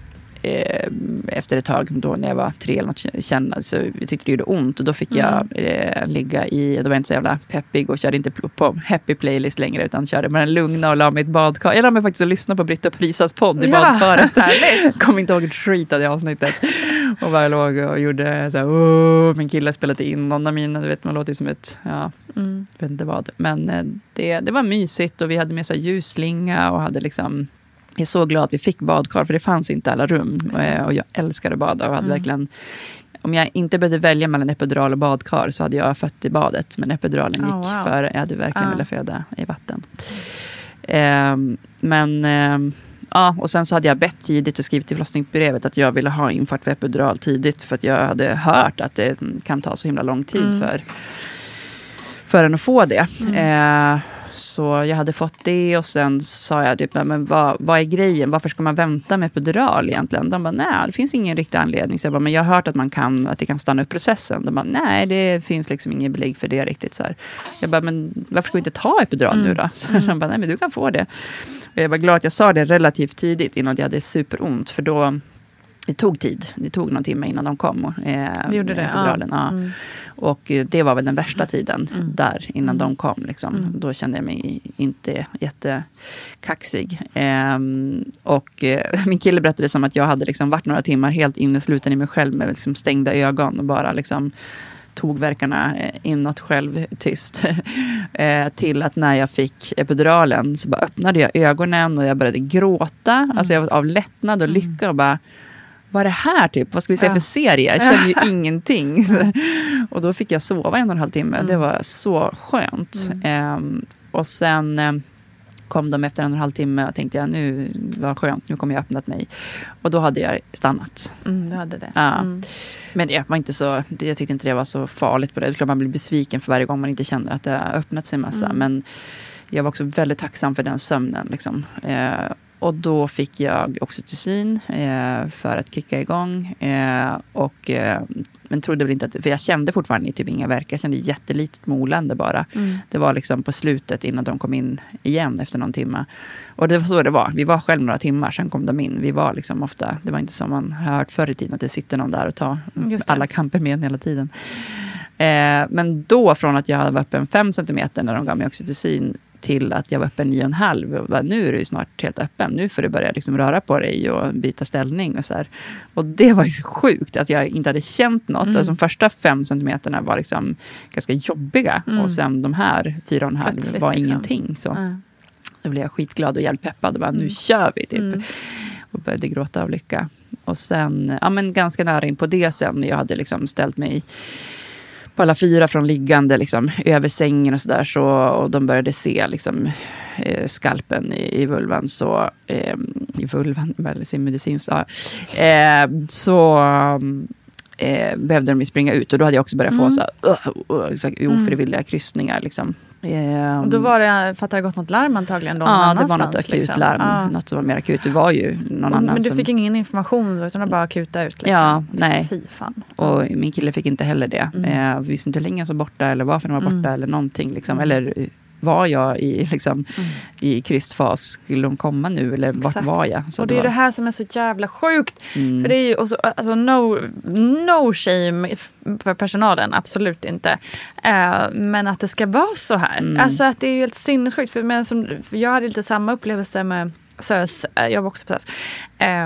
eh, efter ett tag, då när jag var tre eller något, känna, så jag tyckte det gjorde ont. Och då fick jag eh, ligga i, då var jag inte så jävla peppig och körde inte på happy playlist längre utan körde med den lugna och la mig i ett badkar. Jag la mig faktiskt och lyssnade på Britta Prisas podd i Ja, badkaret. härligt. Kom inte ihåg ett skit av det avsnittet. Och bara låg och gjorde så här, oh, min kille spelade in någon av mina, du vet man låter som ett, ja, Mm. vet inte vad. Men eh, det, det var mysigt och vi hade med sig ljusslinga och hade liksom jag är så glad att vi fick badkar, för det fanns inte alla rum. Eh, Och jag älskade att bada och hade Mm. verkligen... Om jag inte behövde välja mellan epidural och badkar så hade jag fött i badet. Men epiduralen gick Oh, wow. före. Jag hade verkligen Ja. velat föda i vatten. Ehm, men... ehm, Ja, och sen så hade jag bett tidigt och skrivit i förlossningsbrevet att jag ville ha infart för epidural tidigt. För att jag hade hört att det kan ta så himla lång tid Mm. för, för en att få det. Mm. Eh, så jag hade fått det och sen sa jag typ, men vad, vad är grejen? Varför ska man vänta med epidural egentligen? De bara, nej det finns ingen riktig anledning. Så jag bara, men jag har hört att, man kan, att det kan stanna upp processen. De bara, nej det finns liksom inget belägg för det riktigt. Så här. Jag bara, men varför ska vi inte ta epidural nu då? Så de bara, nej men du kan få det. Och jag var glad att jag sa det relativt tidigt innan jag hade superont. För då det tog tid. Det tog någon timme innan de kom. Eh, Det gjorde det, ja. ja. Mm. Och eh, det var väl den värsta tiden Mm. där innan Mm. de kom. Liksom. Mm. Då kände jag mig inte jättekaxig. Ehm, och eh, min kille berättade som att jag hade liksom varit några timmar helt innesluten i mig själv med liksom stängda ögon och bara liksom tog verkarna eh, inåt själv tyst. eh, till att när jag fick epiduralen så bara öppnade jag ögonen och jag började gråta. Mm. Alltså jag var av lättnad och lycka och bara vad är det här typ? Vad ska vi se Ja. för serie? Jag känner ju ingenting. och då fick jag sova en och en halv timme. Mm. Det var så skönt. Ehm, och sen eh, kom de efter en och en halv timme och tänkte jag nu var skönt, nu kommer jag öppnat mig. Och då hade jag stannat. Mm, du hade det. Ja. Mm. Men det var inte så, det- jag tyckte inte det var så farligt på det. Det är klart man blir besviken för varje gång man inte känner att det har öppnat sig en massa. Mm. Men jag var också väldigt tacksam för den sömnen. Liksom. Eh, och då fick jag oxytocin eh, för att kicka igång. Eh, och, eh, men trodde väl inte att, för jag kände fortfarande typ inga verkar. Jag kände jättelitet molande bara. Mm. Det var liksom på slutet innan de kom in igen efter någon timme. Och det var så det var. Vi var själv några timmar, sen kom de in. Vi var liksom ofta, det var inte som man har hört förr i tiden, att det sitter någon där och tar alla kamper med en hela tiden. Eh, men då från att jag var öppen 5 cm när de gav mig oxytocin till att jag var öppen 9,5. och bara, Nu är du ju snart helt öppen. Nu får du börja liksom röra på dig och byta ställning. Och, så här. och det var så sjukt att jag inte hade känt något. Mm. Alltså, de första 5 cm var liksom ganska jobbiga. Mm. Och sen de här 4,5 Plötsligt, var liksom. ingenting. Så. Ja. Då blev jag skitglad och hjälppeppad. Och bara, nu Mm. kör vi! Typ. Mm. Och började gråta av lycka. Och sen, ja men ganska nära in på det sen. när Jag hade liksom ställt mig på alla fyra från liggande liksom, över sängen och sådär. Så, och de började se liksom, eh, skalpen i, i vulvan. Så, eh, I vulvan, sin medicinskt. Ja. Eh, så eh, behövde de ju springa ut. Och då hade jag också börjat få Mm. så här, uh, uh, så här ofrivilliga kryssningar. Liksom. Och då var det, att det gått något larm antagligen då Ja, det var något annanstans, akut liksom. larm. Ja. Något som var mer akut. Det var ju någon Och- annan Men du som... fick ingen information då, utan det bara akuta ut? Liksom. Ja, nej. Fy fan. Och min kille fick inte heller det. Mm. Eh, vi visste inte hur länge han var borta eller varför han var borta Mm. eller någonting. Liksom. Mm. Eller var jag i, liksom, Mm. i kristfas? Skulle de komma nu eller vart Exakt. var jag? Så och det är var- det här som är så jävla sjukt. Mm. För det är ju, så, alltså no, no shame för personalen, absolut inte. Eh, men att det ska vara så här. Mm. Alltså att det är helt sinnessjukt. För, men som, för jag hade lite samma upplevelse med SÖS, eh, jag var också på SÖS,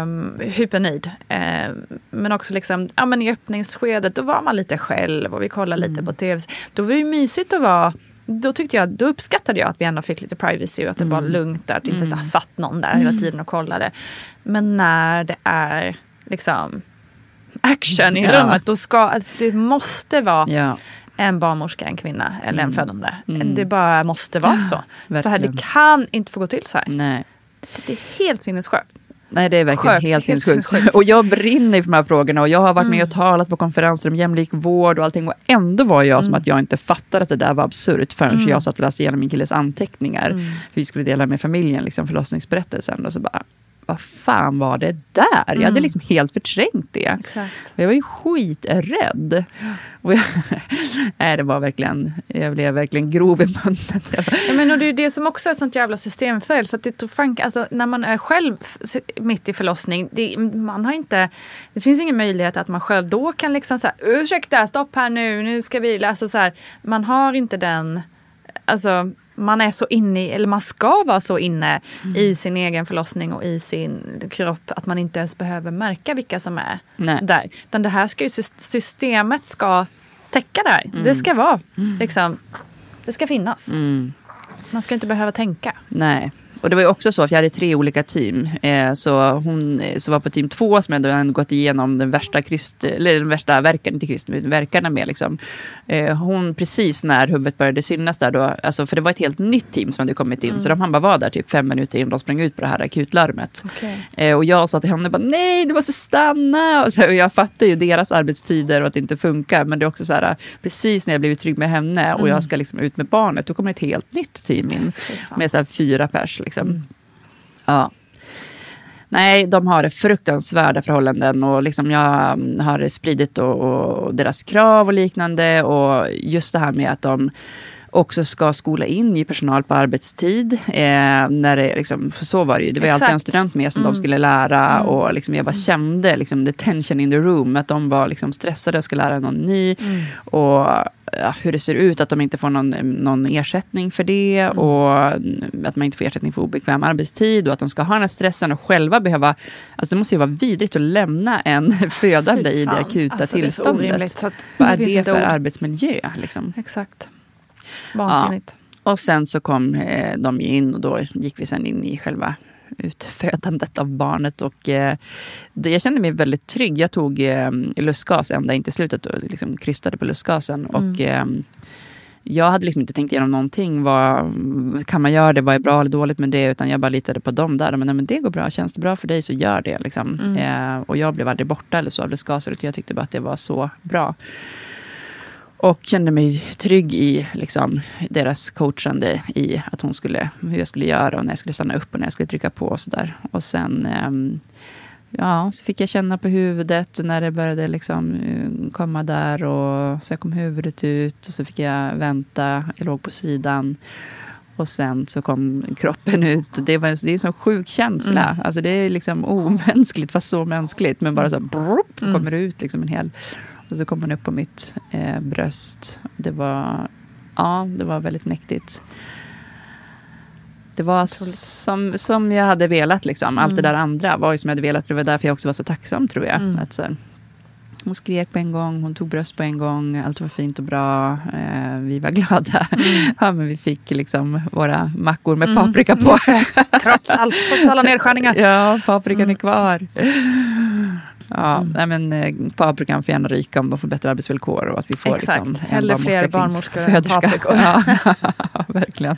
um, hypernöjd. Eh, men också liksom, ja, men i öppningsskedet, då var man lite själv och vi kollade lite Mm. på tv. Då var det ju mysigt att vara då, tyckte jag, då uppskattade jag att vi ändå fick lite privacy och att det var Mm. lugnt där. Att det inte Mm. satt någon där hela tiden och kollade. Men när det är liksom action i Ja. rummet, då ska alltså, det måste vara Ja. en barnmorska, en kvinna eller en Mm. födande. Mm. Det bara måste vara så. Så här, det kan inte få gå till så här. Nej. Det är helt sinnessjukt. Nej, det är verkligen helt sinnessjukt. Och jag brinner för de här frågorna och jag har varit med Mm. och talat på konferenser om jämlik vård och allting. Och ändå var jag som Mm. att jag inte fattade att det där var absurt förrän Mm. jag satt och läste igenom min killes anteckningar. Mm. För vi skulle dela med familjen liksom, förlossningsberättelsen. Och så bara, vad fan var det där? Jag hade Mm. liksom helt förträngt det. Exakt. Och jag var ju skiträdd. Och jag, nej, det var verkligen, jag blev verkligen grov i munnen. Ja, men och det är det som också är ett sånt jävla systemfel. För att det fan, alltså, när man är själv mitt i förlossning, det, man har inte, det finns ingen möjlighet att man själv då kan liksom säga ursäkta, stopp här nu, nu ska vi, alltså så här, man har inte den, alltså man är så inne i, eller man ska vara så inne Mm. i sin egen förlossning och i sin kropp att man inte ens behöver märka vilka som är Nej. där. Utan det här ska ju, sys- systemet ska täcka det här. Mm. Det ska vara, liksom, det ska finnas. Mm. Man ska inte behöva tänka. Nej. Och det var ju också så att jag hade tre olika team. Eh, så hon eh, som var på team två som hade ändå gått igenom den värsta, krist, eller den värsta verkan, inte utan verkarna med. Liksom. Eh, hon precis när huvudet började synas där då, alltså, för det var ett helt nytt team som hade kommit in. Mm. Så de han bara var där typ fem minuter innan de sprang ut på det här akutlarmet. Okej. Eh, och jag sa till henne bara nej du måste stanna. Och, så, och jag fattar ju deras arbetstider och att det inte funkar. Men det är också så här precis när jag blivit trygg med henne och Mm. jag ska liksom ut med barnet. Då kommer ett helt nytt team in. Med så här fyra pers liksom. Ja. Nej, de har fruktansvärda förhållanden och liksom jag mm, har spridit och, och deras krav och liknande. Och just det här med att de också ska skola in ny personal på arbetstid. Eh, när det, liksom, för så var det ju. Det var ju alltid en Exakt. student med som Mm. de skulle lära. Mm. Och liksom, jag bara kände liksom, the tension in the room. Att de var liksom, stressade och skulle lära någon ny. Mm. Och hur det ser ut, att de inte får någon, någon ersättning för det. Mm. Och att man inte får ersättning för obekväm arbetstid. Och att de ska ha den här stressen och själva behöva... Alltså det måste ju vara vidrigt att lämna en födande i det akuta Alltså, det är så tillståndet. att Vad är det för ord. arbetsmiljö? Liksom? Exakt. Vansinnigt. Ja. Och sen så kom eh, de in och då gick vi sen in i själva utfödandet av barnet. Och, eh, jag kände mig väldigt trygg. Jag tog eh, lustgas ända in till slutet och liksom krystade på lustgasen. Mm. Och, eh, jag hade liksom inte tänkt igenom någonting. Vad, kan man göra det? Vad är bra eller dåligt med det? Utan jag bara litade på dem där. Men, nej, men det går bra. Känns det bra för dig så gör det. Liksom. Mm. Eh, och jag blev aldrig borta eller så av lustgaser. Utan jag tyckte bara att det var så bra. Och kände mig trygg i liksom, deras coachande i att hon skulle, hur jag skulle göra och när jag skulle stanna upp och när jag skulle trycka på och sådär. Och sen ehm, ja, så fick jag känna på huvudet när det började liksom, eh, komma där. Och sen kom huvudet ut och så fick jag vänta. Jag låg på sidan. Och sen så kom kroppen ut. Det, var, det är en sån sjuk känsla. Mm. Alltså det är liksom omänskligt, fast så mänskligt. Men bara så här, Mm. kommer det ut liksom en hel... Och så kom hon upp på mitt eh, bröst. Det var, ja, det var väldigt mäktigt. Det var som, som jag hade velat. Liksom. Allt det Mm. där andra var ju som jag hade velat. Det var därför jag också var så tacksam, tror jag. Mm. Att, så här, hon skrek på en gång, hon tog bröst på en gång. Allt var fint och bra. Eh, vi var glada. Ja, men vi fick liksom våra mackor med Mm, paprika på. det. Trots, allt, trots alla nedskärningar. Ja, paprikan Mm. är kvar. Ja, nej, men, eh, paprikan får gärna ryka om de får bättre arbetsvillkor. Och att vi får, Exakt. liksom, Hellre fler barnmorskor än paprikor. Ja, verkligen.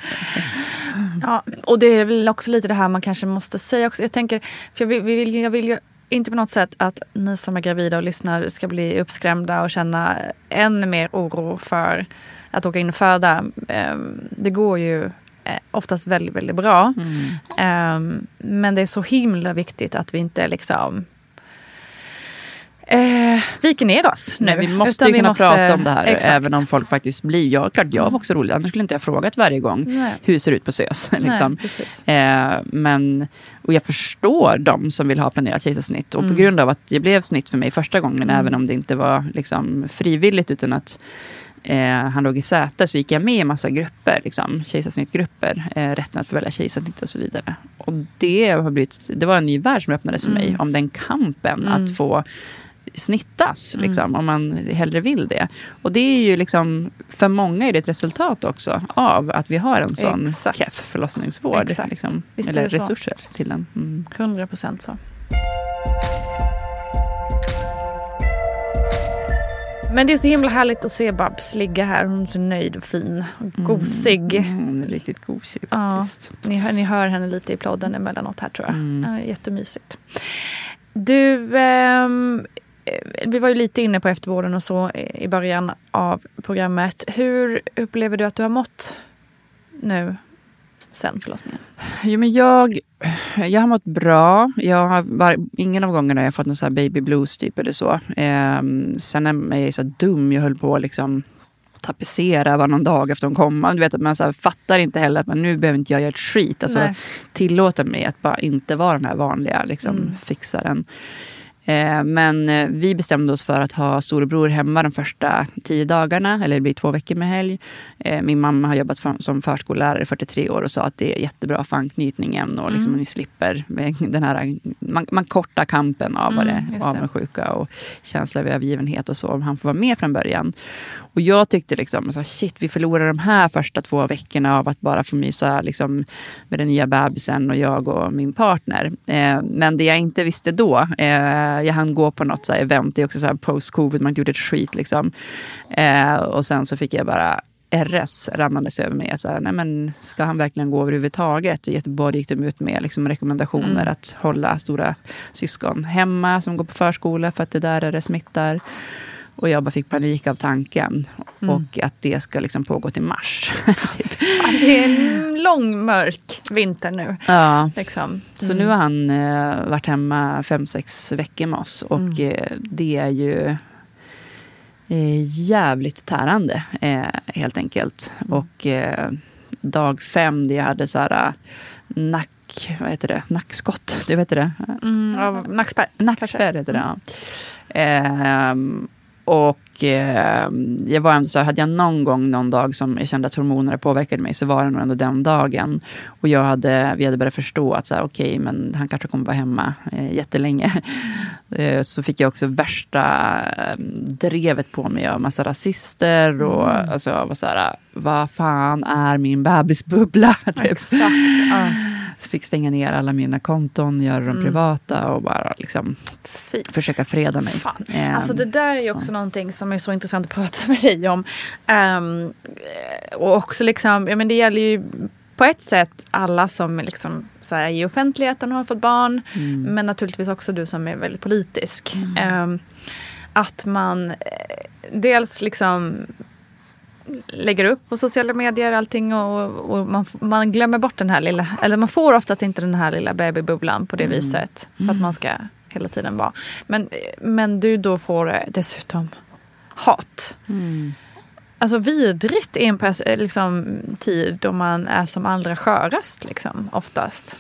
Ja, och det är väl också lite det här man kanske måste säga också. Jag tänker, för jag vill, vi vill, jag vill ju inte på något sätt att ni som är gravida och lyssnar ska bli uppskrämda och känna än mer oro för att åka in och föda. Ehm, Det går ju eh, oftast väldigt, väldigt bra. Mm. Ehm, Men det är så himla viktigt att vi inte liksom eh, viker ner oss nu. Nej, vi måste Utan ju kunna måste- prata om det här. Exakt. Även om folk faktiskt blir... Ja, klart jag var också rolig. Annars skulle inte jag frågat varje gång Nej. hur det ser ut på SÖS. Liksom. Nej. Eh, men, och jag förstår de som vill ha planerat kejsarsnitt. Och Mm. på grund av att det blev snitt för mig första gången, Mm. även om det inte var liksom, frivilligt utan att eh, han låg i säte, så gick jag med i massa grupper, liksom, kejsarsnittgrupper. Eh, rätten att få välja kejsarsnitt och så vidare. Och det, har blivit, det var en ny värld som öppnades för Mm. mig. Om den kampen Mm. att få snittas, Mm. liksom, om man hellre vill det. Och det är ju liksom, för många är det ett resultat också av att vi har en sån Exakt. keff förlossningsvård. Exakt. Liksom, eller det så. resurser till den. Mm. 100 procent så. Men det är så himla härligt att se Babs ligga här. Hon är så nöjd och fin och gosig. Mm, hon är riktigt gosig Ja, faktiskt. ni, hör, ni hör henne lite i plåden emellanåt här tror jag. Mm. Ja, jättemysigt. Du, eh, vi var ju lite inne på eftervården och så i början av programmet. Hur upplever du att du har mått nu sen förlossningen? Jo, men jag, jag har mått bra. Jag har var, ingen av gångerna har jag fått någon så baby blues typ eller så. Ehm, sen är jag så dum. Jag höll på att liksom tapetsera varannan dag efter hon kom. Du vet att man så fattar inte heller att man, nu behöver inte jag göra ett skit. Alltså, Nej. tillåter mig att bara inte vara den här vanliga liksom, Mm. fixaren. Eh, men eh, vi bestämde oss för att ha storebror hemma de första tio dagarna, eller det blir två veckor med helg. Eh, min mamma har jobbat som förskollärare i 43 år och sa att det är jättebra för anknytningen och liksom Mm. ni slipper den här, man, man kortar kampen av Mm, det avundsjuka och känsla av övergivenhet och så. Han får vara med från början. Och jag tyckte liksom, så shit vi förlorar de här första två veckorna av att bara få mysa liksom, med den nya bebisen och jag och min partner. Men det jag inte visste då, eh, jag hann gå på något så här event, det är också så här post-covid, man gjort ett skit liksom. Eh, och sen så fick jag bara RS ramlandes över mig. Så här, nej men, ska han verkligen gå överhuvudtaget? I Göteborg gick de ut med liksom rekommendationer Mm. att hålla stora syskon hemma som går på förskola för att det där är det smittar. Och jag bara fick panik av tanken. Mm. Och att det ska liksom pågå till mars. Ja, Det är en lång mörk vinter nu. Ja. Liksom. Så Mm. nu har han eh, varit hemma fem, sex veckor med oss. Och Mm. eh, det är ju eh, jävligt tärande, eh, helt enkelt. Mm. Och eh, dag fem, det jag hade så här eh, nack... Vad heter det? Nackskott. Du vet det? Mm, nackspärr. Nackspärr heter det, ja. Ehm, och ehm, jag var ändå så här, hade jag någon gång någon dag som jag kände att hormonerna påverkade mig så var det nog ändå den dagen. Och jag hade, vi hade börjat förstå att så här, okej, men han kanske kommer vara hemma eh, jättelänge. Eh, så fick jag också värsta eh, drevet på mig av massa rasister och Mm. alltså, jag var så här, vad fan är min bebisbubbla? Typ. Exakt. Ja. Så fick stänga ner alla mina konton, göra dem Mm. privata och bara liksom Fy. försöka freda mig. Ehm, Alltså det där är ju så. också någonting som är så intressant att prata med dig om. Ehm, och också liksom, ja men det gäller ju på ett sätt alla som liksom, så här, är i offentligheten har fått barn. Mm. Men naturligtvis också du som är väldigt politisk. Ehm, att man eh, dels liksom lägger upp på sociala medier allting och, och man, man glömmer bort den här lilla, eller man får oftast inte den här lilla babybubblan på det Mm. viset. För att man ska hela tiden vara. Men, men du då får eh, dessutom hat. Mm. Alltså vidrigt i en pers- liksom, tid då man är som allra skörast liksom, oftast.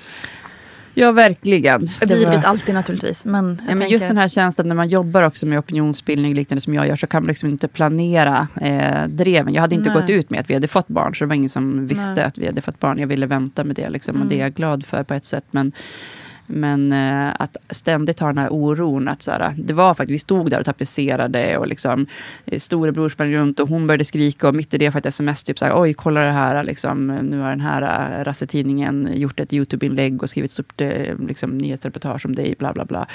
Ja, verkligen. Vidrigt var- alltid naturligtvis. Men, Ja, men tänker, just den här känslan när man jobbar också med opinionsbildning liknande som jag gör så kan man liksom inte planera eh, dreven. Jag hade inte Nej. gått ut med att vi hade fått barn så det var ingen som visste Nej. att vi hade fått barn. Jag ville vänta med det liksom, och Mm. det är jag glad för på ett sätt. Men, men eh, att ständigt ha den här oron. Att så här, det var faktiskt, vi stod där och tapetserade och liksom, eh, storebror sprang runt och hon började skrika och mitt i det för ett sms typ så här, oj kolla det här, liksom, nu har den här äh, rassetidningen gjort ett YouTube-inlägg och skrivit ett stort eh, liksom, nyhetsreportage om dig, bla bla bla.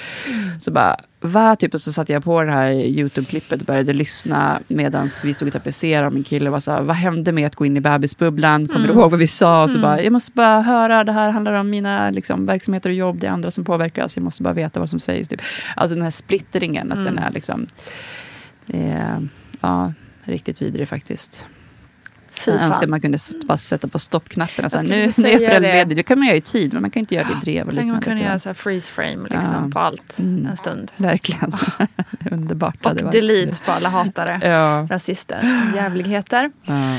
Så bara, va? Typ, och så satte jag på det här YouTube-klippet och började lyssna medan vi stod och tapetserade och min kille var så här, vad hände med att gå in i bebisbubblan? Kommer du Mm. ihåg vad vi sa? Och så Mm. bara, jag måste bara höra, det här handlar om mina liksom, verksamheter och jobb, det är andra som påverkas, jag måste bara veta vad som sägs. Typ. Alltså den här splittringen, att Mm. den är liksom, eh, ja, riktigt vidrig faktiskt. Fy Jag önskar att man kunde bara sätta på stoppknappen. Alltså, nu, nu är föräldraledig. det. Det kan man göra i tid, men man kan inte göra det i drev och om man liknande. kunde göra så här freeze frame liksom, Ja. på allt Mm. en stund. Verkligen. Underbart. Och varit. delete på alla hatare, Ja. rasister, jävligheter. Ja.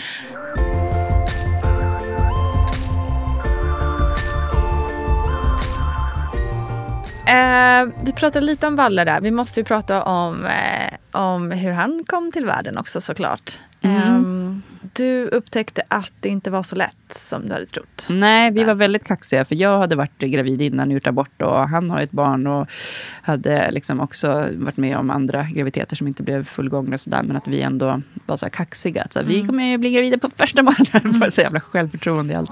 Eh, vi pratade lite om Valle där. Vi måste ju prata om, eh, om hur han kom till världen också såklart. Mm. Ehm, du upptäckte att det inte var så lätt som du hade trott. Nej, vi var väldigt kaxiga. För jag hade varit gravid innan och gjort abort. Och han har ett barn och hade liksom också varit med om andra graviditeter som inte blev fullgångna. Och så där, men att vi ändå var så kaxiga. Att så här, Vi Mm. kommer ju bli gravida på första månaden. Får så jävla självförtroende i allt.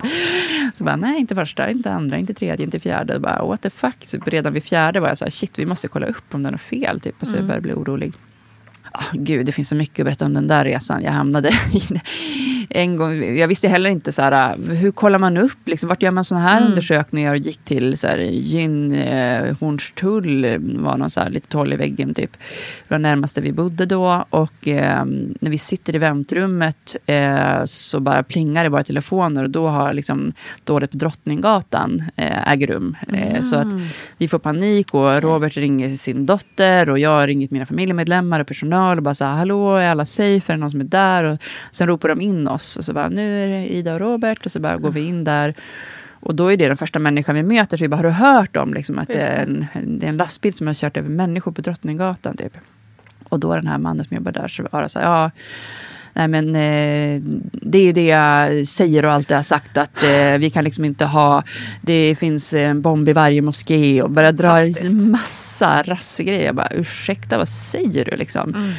Så bara, nej, inte första, inte andra, inte tredje, inte fjärde. Och bara, what the fuck. Så redan vid fjärde var jag så här, shit, vi måste kolla upp om det är något fel. Typ. Och så Mm. jag började bli orolig. Ah, gud, det finns så mycket att berätta om den där resan. Jag hamnade i en gång. Jag visste heller inte så här, hur kollar man upp, liksom, vart gör man sådana här Mm. undersökningar? Och gick till så här, Gyn, eh, Hornstull, var någon så här, lite hål i väggen typ. Det var närmaste vi bodde då. Och eh, när vi sitter i väntrummet eh, så bara plingar det våra telefoner. Och då har liksom dådet på Drottninggatan eh, äger rum. Eh, Så att vi får panik och Robert ringer sin dotter och jag har ringt mina familjemedlemmar och personal och bara så här, hallå, är alla safe? Är det någon som är där? Och sen ropar de in oss och så bara, nu är det Ida och Robert och så bara går vi in där. Och då är det den första människan vi möter, så vi bara, har du hört om liksom, att det det. är, en, det är en lastbil som har kört över människor på Drottninggatan? Typ. Och då den här mannen som jobbar där, så det så här, ja, Nej men eh, det är det jag säger och alltid har sagt att eh, vi kan liksom inte ha, det finns en bomb i varje moské och börjar dra massa rassegrejer. Jag bara ursäkta vad säger du liksom? Mm.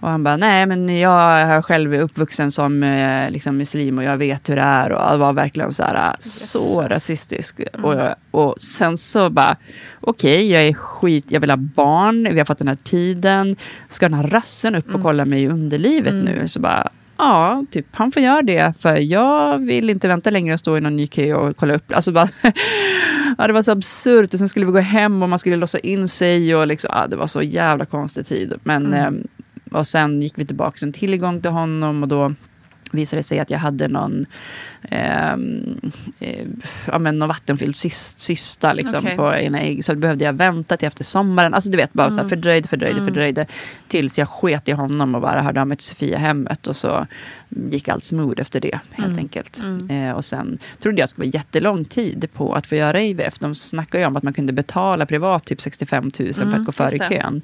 Och han bara, nej men jag är själv uppvuxen som eh, liksom muslim och jag vet hur det är. Och det var verkligen så här, så rasistisk. Och, jag- och sen så bara, okej jag är skit, jag vill ha barn, vi har fått den här tiden. Ska den här rassen upp och kolla mig i underlivet nu? Så bara, ja, typ han får göra det. För jag vill inte vänta längre och stå i någon ny kö och kolla upp. Alltså bara, ja, det var så absurt. Och sen skulle vi gå hem och man skulle låsa in sig. Och liksom, ja, det var så jävla konstig tid. Men, Mm. Och sen gick vi tillbaka en tillgång till honom och då visade det sig att jag hade någon, ehm, eh, ja, men någon vattenfylld cyst, cysta liksom, Okej. på ena ägg. Så behövde jag vänta till efter sommaren. Alltså du vet, bara så här Mm. fördröjde, fördröjde, Mm. fördröjde. Tills jag sket i honom och bara hörde av mig till Sofia-hemmet. Och så gick allt smooth efter det helt Mm. enkelt. Mm. Eh, och sen trodde jag att det skulle vara jättelång tid på att få göra IVF. De snackar ju om att man kunde betala privat typ 65 000 för Mm, att gå före det. kön.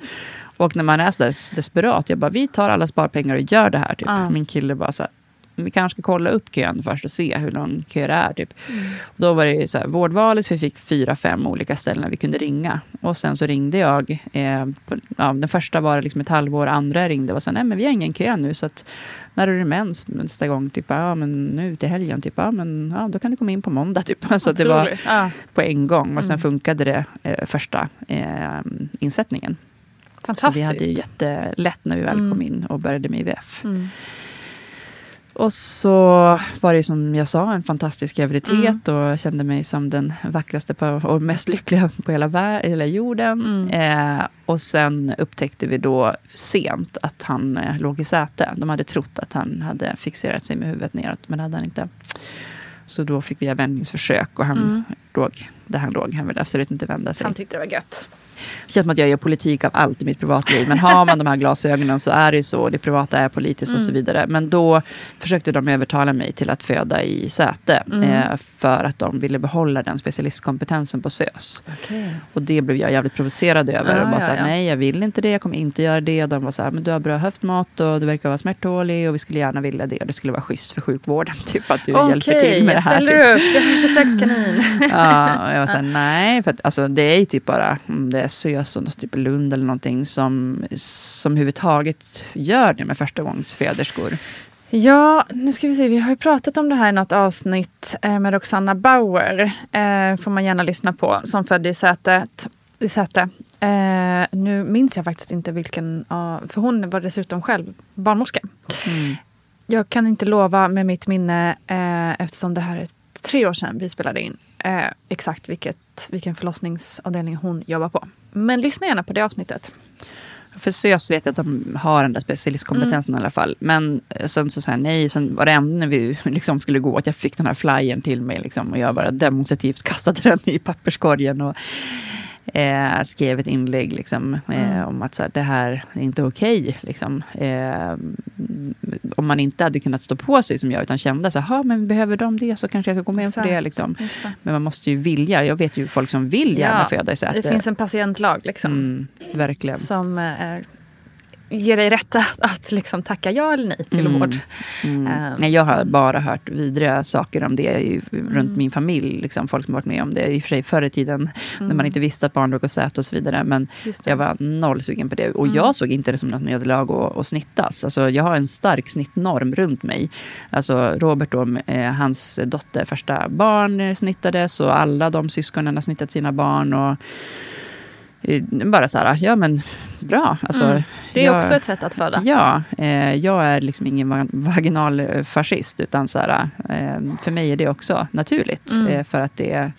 Och när man är så där desperat, jag bara vi tar alla sparpengar och gör det här. Typ. Ja. Min kille bara så här, vi kanske ska kolla upp kön först och se hur lång kö det är. Typ. Mm. Och då var det så här, vårdvalet, vi fick fyra, fem olika ställen vi kunde ringa. Och sen så ringde jag. Eh, på, ja, den första var liksom ett halvår, andra ringde och här, nej men vi har ingen kö nu. Så att, när är det mens nästa gång? Typ, ja men nu till helgen. Typ, ja, men, ja, då kan du komma in på måndag. Typ. Så att det var på en gång. Och sen Mm. funkade det eh, första eh, insättningen. Så vi Fantastiskt. hade ju jättelätt när vi väl kom Mm. in och började med IVF. Mm. Och så var det som jag sa en fantastisk graviditet Mm. och kände mig som den vackraste på, och mest lyckliga på hela, vär- hela jorden. Mm. Eh, och sen upptäckte vi då sent att han eh, låg i säte. De hade trott att han hade fixerat sig med huvudet neråt, men det hade han inte. Så då fick vi göra vändningsförsök och han Mm. låg där han låg. Han ville absolut inte vända sig. Han tyckte det var gött. Det känns som att jag gör politik av allt i mitt privatliv. Men har man de här glasögonen så är det så. Det privata är politiskt och så Mm. vidare. Men då försökte de övertala mig till att föda i säte. Mm. Eh, för att de ville behålla den specialistkompetensen på SÖS. Och det blev jag jävligt provocerad över. Ja, och bara ja, så här, ja. nej jag vill inte det, jag kommer inte göra det. Och de var så här, men du har bra höftmått och du verkar vara smärttålig och vi skulle gärna vilja det. Och det skulle vara schysst för sjukvården. Typ att du hjälper till med det jag här. ställer typ. upp. Jag är försökskanin. Ja, och jag var såhär, nej. För att, alltså, det är ju typ bara om det är SÖS och något typ Lund eller någonting som, som överhuvudtaget gör det med förstagångsföderskor. Ja, nu ska vi se. Vi har ju pratat om det här i något avsnitt eh, med Roxanna Bauer. Eh, får man gärna lyssna på. Som födde i Sätet. I Säte. Eh, nu minns jag faktiskt inte vilken av... För hon var dessutom själv barnmorska. Jag kan inte lova med mitt minne, eh, eftersom det här är tre år sedan vi spelade in, eh, exakt vilket, vilken förlossningsavdelning hon jobbar på. Men lyssna gärna på det avsnittet. För SÖS vet jag att de har den där specialistkompetensen i alla fall. Men eh, sen så sa jag nej. Sen var det ändå när vi liksom skulle gå att jag fick den här flyern till mig. Liksom, och jag bara demonstrativt kastade den i papperskorgen. Och, eh, skrev ett inlägg liksom, eh, Mm. om att så här, det här är inte okej. liksom. eh, om man inte hade kunnat stå på sig som jag, utan kände så här, "Ha, men behöver de det så kanske jag ska gå med på det. Exakt, Liksom. det. Men man måste ju vilja. Jag vet ju folk som vill gärna Ja, föda i säte. Det finns en patientlag liksom. Mm, verkligen. Som eh, är, ger dig rätt att, att liksom tacka ja eller nej till Mm. vård. Mm. Nej, jag har bara hört vidriga saker om det i, runt Mm. min familj. Liksom, folk som varit med om det. I och för sig förr i tiden när Mm. man inte visste att barn låg och säte och så vidare. Men jag var noll sugen på det. Och Mm. jag såg inte det som något nederlag att, att snittas. Alltså, jag har en stark snittnorm runt mig. Alltså, Robert, då, eh, hans dotter, första barn snittades och alla de syskonen har snittat sina barn. Och, bara så här, ja men bra. Alltså, Mm. Det är jag- också ett sätt att föda. Ja, eh, jag är liksom ingen va- vaginalfascist. Utan så här, eh, för mig är det också naturligt. Mm. Eh, för att det,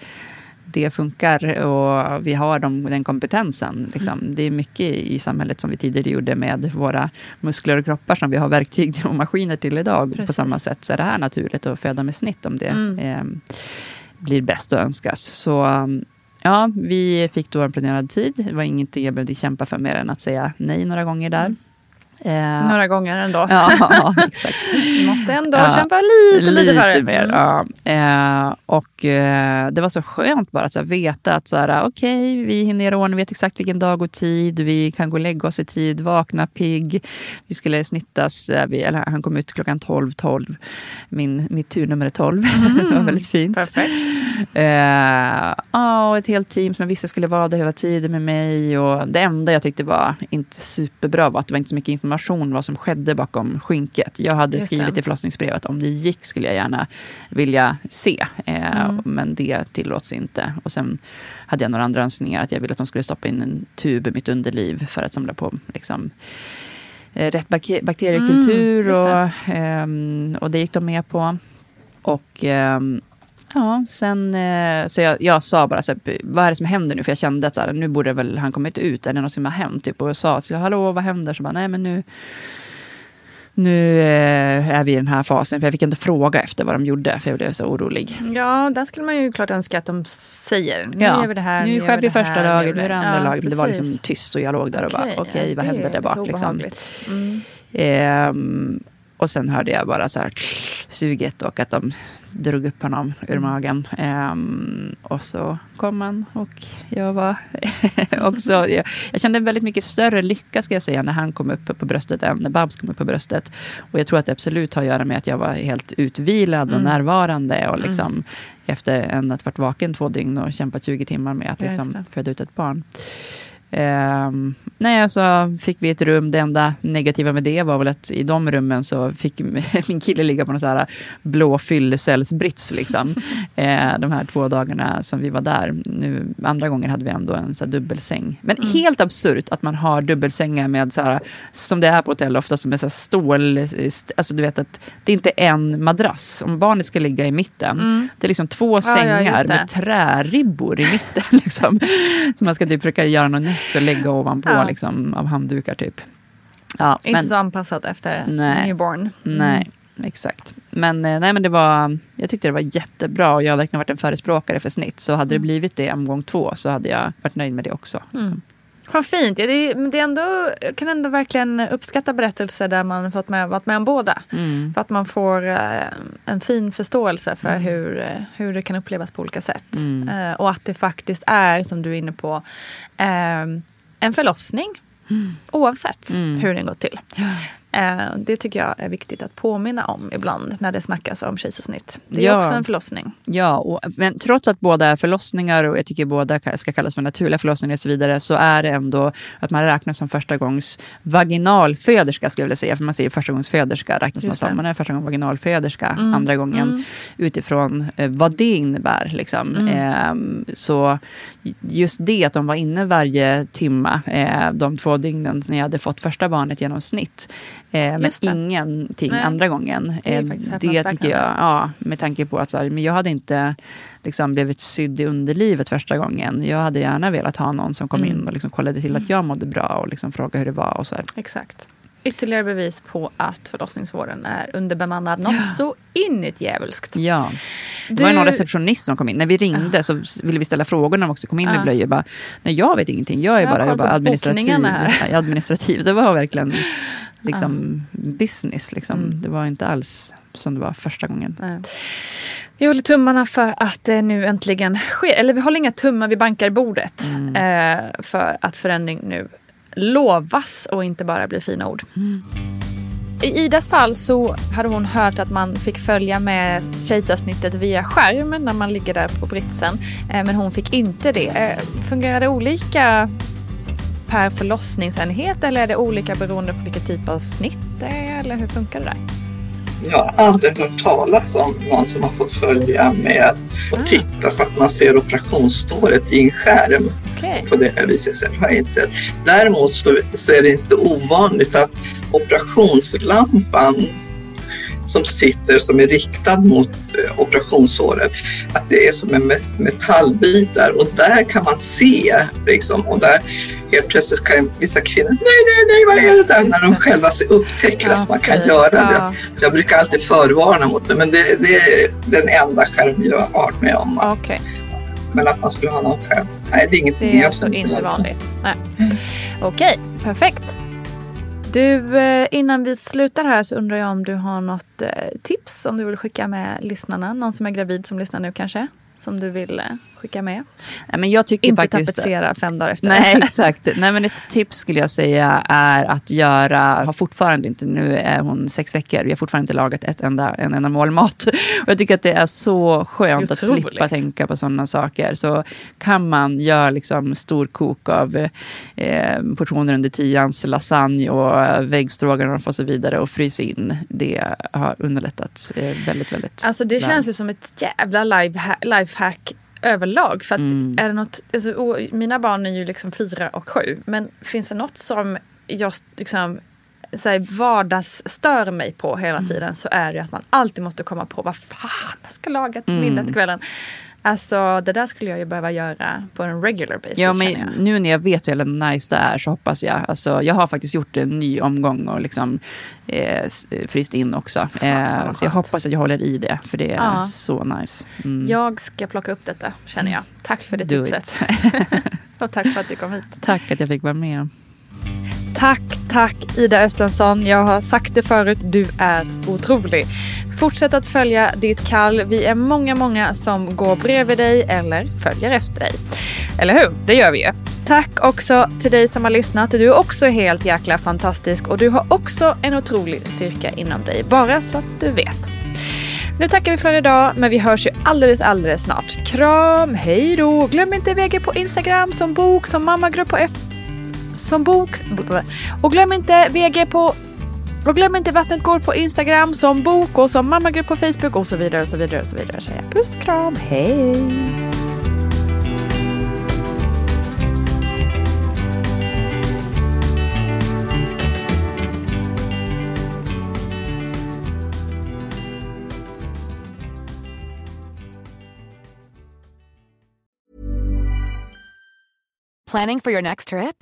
det funkar och vi har de, den kompetensen. Liksom. Mm. Det är mycket i samhället som vi tidigare gjorde med våra muskler och kroppar som vi har verktyg och maskiner till idag. På Precis. samma sätt så är det här naturligt att föda med snitt om det Mm. eh, blir bäst att önskas. Så ja, vi fick då en planerad tid. Det var ingenting jag behövde kämpa för mer än att säga nej några gånger där. Eh, Några gånger ändå. Ja, exakt. måste ändå Ja, kämpa lite, lite, lite för det. mer. Mm. Ja. Eh, och eh, det var så skönt bara att så här, veta att så här, okej, vi hinner göra ordning, vet exakt vilken dag och tid, vi kan gå och lägga oss i tid, vakna pigg. Vi skulle snittas, eh, vi, eller han kom ut klockan 12.12. 12. Min, mitt turnummer är 12. det var väldigt fint. Perfekt. Ja, och ett helt team som jag visste skulle vara där hela tiden med mig. Och det enda jag tyckte var inte superbra var att det var inte så mycket information vad som skedde bakom skynket. Jag hade Just skrivit det. i förlossningsbrevet om det gick skulle jag gärna vilja se. Eh, Mm. Men det tillåts inte. Och sen hade jag några andra önskningar. Att jag ville att de skulle stoppa in en tub i mitt underliv för att samla på liksom, eh, rätt bak- bakteriekultur. Mm, just det. och, ehm, och det gick de med på. Och ehm, ja, sen eh, så jag, jag sa bara så här, vad är det som händer nu? För jag kände att så här, nu borde väl han kommit ut. Är det något som har hänt? Typ, och jag sa, så, hallå vad händer? Så bara, nej men nu nu eh, är vi i den här fasen. För jag fick inte fråga efter vad de gjorde, för jag blev så orolig. Ja, där skulle man ju klart önska att de säger. Nu Ja, gör vi det här. nu gör skär vi det här, första gör laget, nu är det andra Ja, laget. Men det var liksom tyst och jag låg där och bara, okej, ja, vad det hände är där bak? Liksom. Mm. Ehm, och sen hörde jag bara så här suget och att de drog upp honom ur Mm. magen. Ehm, och så kom han och jag var också... Jag, jag kände väldigt mycket större lycka ska jag säga när han kom upp på bröstet än när Babs kom upp på bröstet. Och jag tror att det absolut har att göra med att jag var helt utvilad och Mm. närvarande och liksom Mm. efter en att varit vaken två dygn och kämpat 20 timmar med att liksom föda ut ett barn. Um, nej, så fick vi ett rum. Det enda negativa med det var väl att i de rummen så fick min kille ligga på någon så här blå fyllecellsbrits. Liksom. eh, de här två dagarna som vi var där. Nu, andra gången hade vi ändå en så dubbelsäng. Men Mm. helt absurt att man har dubbelsängar med så här, som det är på hotell ofta, som är så här stål... Alltså du vet att det är inte en madrass. Om barnet ska ligga i mitten, Mm. det är liksom två Ja, ja, sängar det. med träribbor i mitten. Liksom. Så man ska typ försöka göra något och lägga ovanpå Ja. liksom, av handdukar typ. Ja, Inte så anpassat efter Nej. newborn. Mm. Nej, exakt. Men, eh, nej, men det var, jag tyckte det var jättebra och jag har verkligen varit en förespråkare för snitt. Så hade det Mm. blivit det omgång två så hade jag varit nöjd med det också. Liksom. Mm. Vad fint. Ja, det, det är ändå, jag kan ändå verkligen uppskatta berättelser där man fått med, varit med om båda. Mm. För att man får eh, en fin förståelse för hur, eh, hur det kan upplevas på olika sätt. Mm. Eh, och att det faktiskt är, som du är inne på, eh, en förlossning. Oavsett Mm. hur den går till. Eh, det tycker jag är viktigt att påminna om ibland när det snackas om kejsarsnitt. Det är Ja. också en förlossning. Ja, och, men trots att båda är förlossningar och jag tycker båda ka- ska kallas för naturliga förlossningar och så vidare så är det ändå att man räknas som första gångs vaginalföderska skulle jag vilja säga. För man säger första gångs föderska räknas man som. Man är första gångs vaginalföderska Mm, andra gången mm. utifrån eh, vad det innebär. Liksom. Mm. Ehm, så just det att de var inne varje timma eh, de två dygnen när jag hade fått första barnet genom snitt. Eh, men ingenting Nej. andra gången. Det Eh, det tycker jag, ja, med tanke på att så här, men jag hade inte liksom blivit sydd i underlivet första gången. Jag hade gärna velat ha någon som kom Mm. in och liksom kollade till att jag mådde bra och liksom frågade hur det var. Och så här. Exakt. Ytterligare bevis på att förlossningsvården är underbemannad. Något så in i ett djävulskt. Ja. Det var någon receptionist som kom in. När vi ringde så ville vi ställa frågor när de också kom in Ja. med blöjor. Bara, Nej, jag vet ingenting. Jag är Jag bara, jag bara administrativ. här. Ja, administrativ. Det var verkligen liksom business. Liksom. Mm. Det var inte alls som det var första gången. Nej. Vi håller tummarna för att det nu äntligen sker. Eller vi håller inga tummar, vi bankar bordet. Mm. Eh, för att förändring nu lovas och inte bara blir fina ord. I Idas fall så hade hon hört att man fick följa med kejsarsnittet via skärm när man ligger där på britsen. Eh, men hon fick inte det. Eh, fungerar det olika per förlossningsenhet eller är det olika beroende på vilken typ av snitt det är? Eller hur funkar det där? Jag har aldrig hört talas om någon som har fått följa med och Ah. titta för att man ser operationsståret i en skärm. Okej. På det viset så har jag inte sett. Däremot så, så är det inte ovanligt att operationslampan som sitter som är riktad mot eh, operationssåret, att det är som en met- metallbitar och där kan man se liksom och där helt plötsligt kan vissa kvinnor, nej, nej, nej, vad är det där? När de själva upptäcker att man kan göra det. Så jag brukar alltid förvarna mot det, men det, det är den enda skärm jag har varit med om. Okej. Men att man skulle ha någon skärm, nej det är inget Det är alltså inte vanligt. Nej. Okej, perfekt. Du, eh, innan vi slutar här så undrar jag om du har något eh, tips som du vill skicka med lyssnarna? Någon som är gravid som lyssnar nu kanske? Som du vill eh, skicka med? Nej, men jag tycker Inte faktiskt, tapetsera fem dagar efter. Nej, exakt. Nej, men ett tips skulle jag säga är att göra, har fortfarande inte, nu är hon sex veckor, vi har fortfarande inte lagat ett enda, en enda mål mat. Och jag tycker att det är så skönt att slippa tänka på sådana saker. Så kan man göra liksom storkok av eh, portioner under tians lasagne och väggstroganoff och så vidare och frysa in. Det har underlättat eh, väldigt, väldigt Alltså det känns ju som ett jävla life- lifehack överlag. För Mm. är det något, alltså, och mina barn är ju liksom fyra och sju. Men finns det något som jag liksom så här, vardagsstör mig på hela Mm. tiden så är det att man alltid måste komma på vad fan jag ska laga till Mm. middag till kvällen. Alltså det där skulle jag ju behöva göra på en regular basis Ja, men jag. nu när jag vet hur jävla nice det är så hoppas jag. Alltså, jag har faktiskt gjort en ny omgång och liksom, eh, s- fryst in också. Eh, så jag hoppas att jag håller i det, för det är Ja. så nice. Mm. Jag ska plocka upp detta känner jag. Tack för det Do tipset. och tack för att du kom hit. Tack att jag fick vara med. Tack, tack Ida Östensson. Jag har sagt det förut, du är otrolig. Fortsätt att följa ditt kall. Vi är många, många som går bredvid dig eller följer efter dig. Eller hur? Det gör vi ju. Tack också till dig som har lyssnat. Du är också helt jäkla fantastisk och du har också en otrolig styrka inom dig. Bara så att du vet. Nu tackar vi för idag, men vi hörs ju alldeles, alldeles snart. Kram, hej då! Glöm inte VG på Instagram som bok, som mammagrupp på FB som bok. Och glöm inte VG på och glöm inte Vattnet går på Instagram som bok och som mammagrupp på Facebook och så vidare och så vidare och så vidare. Så jag. Puss kram, hej! Planning for your next trip?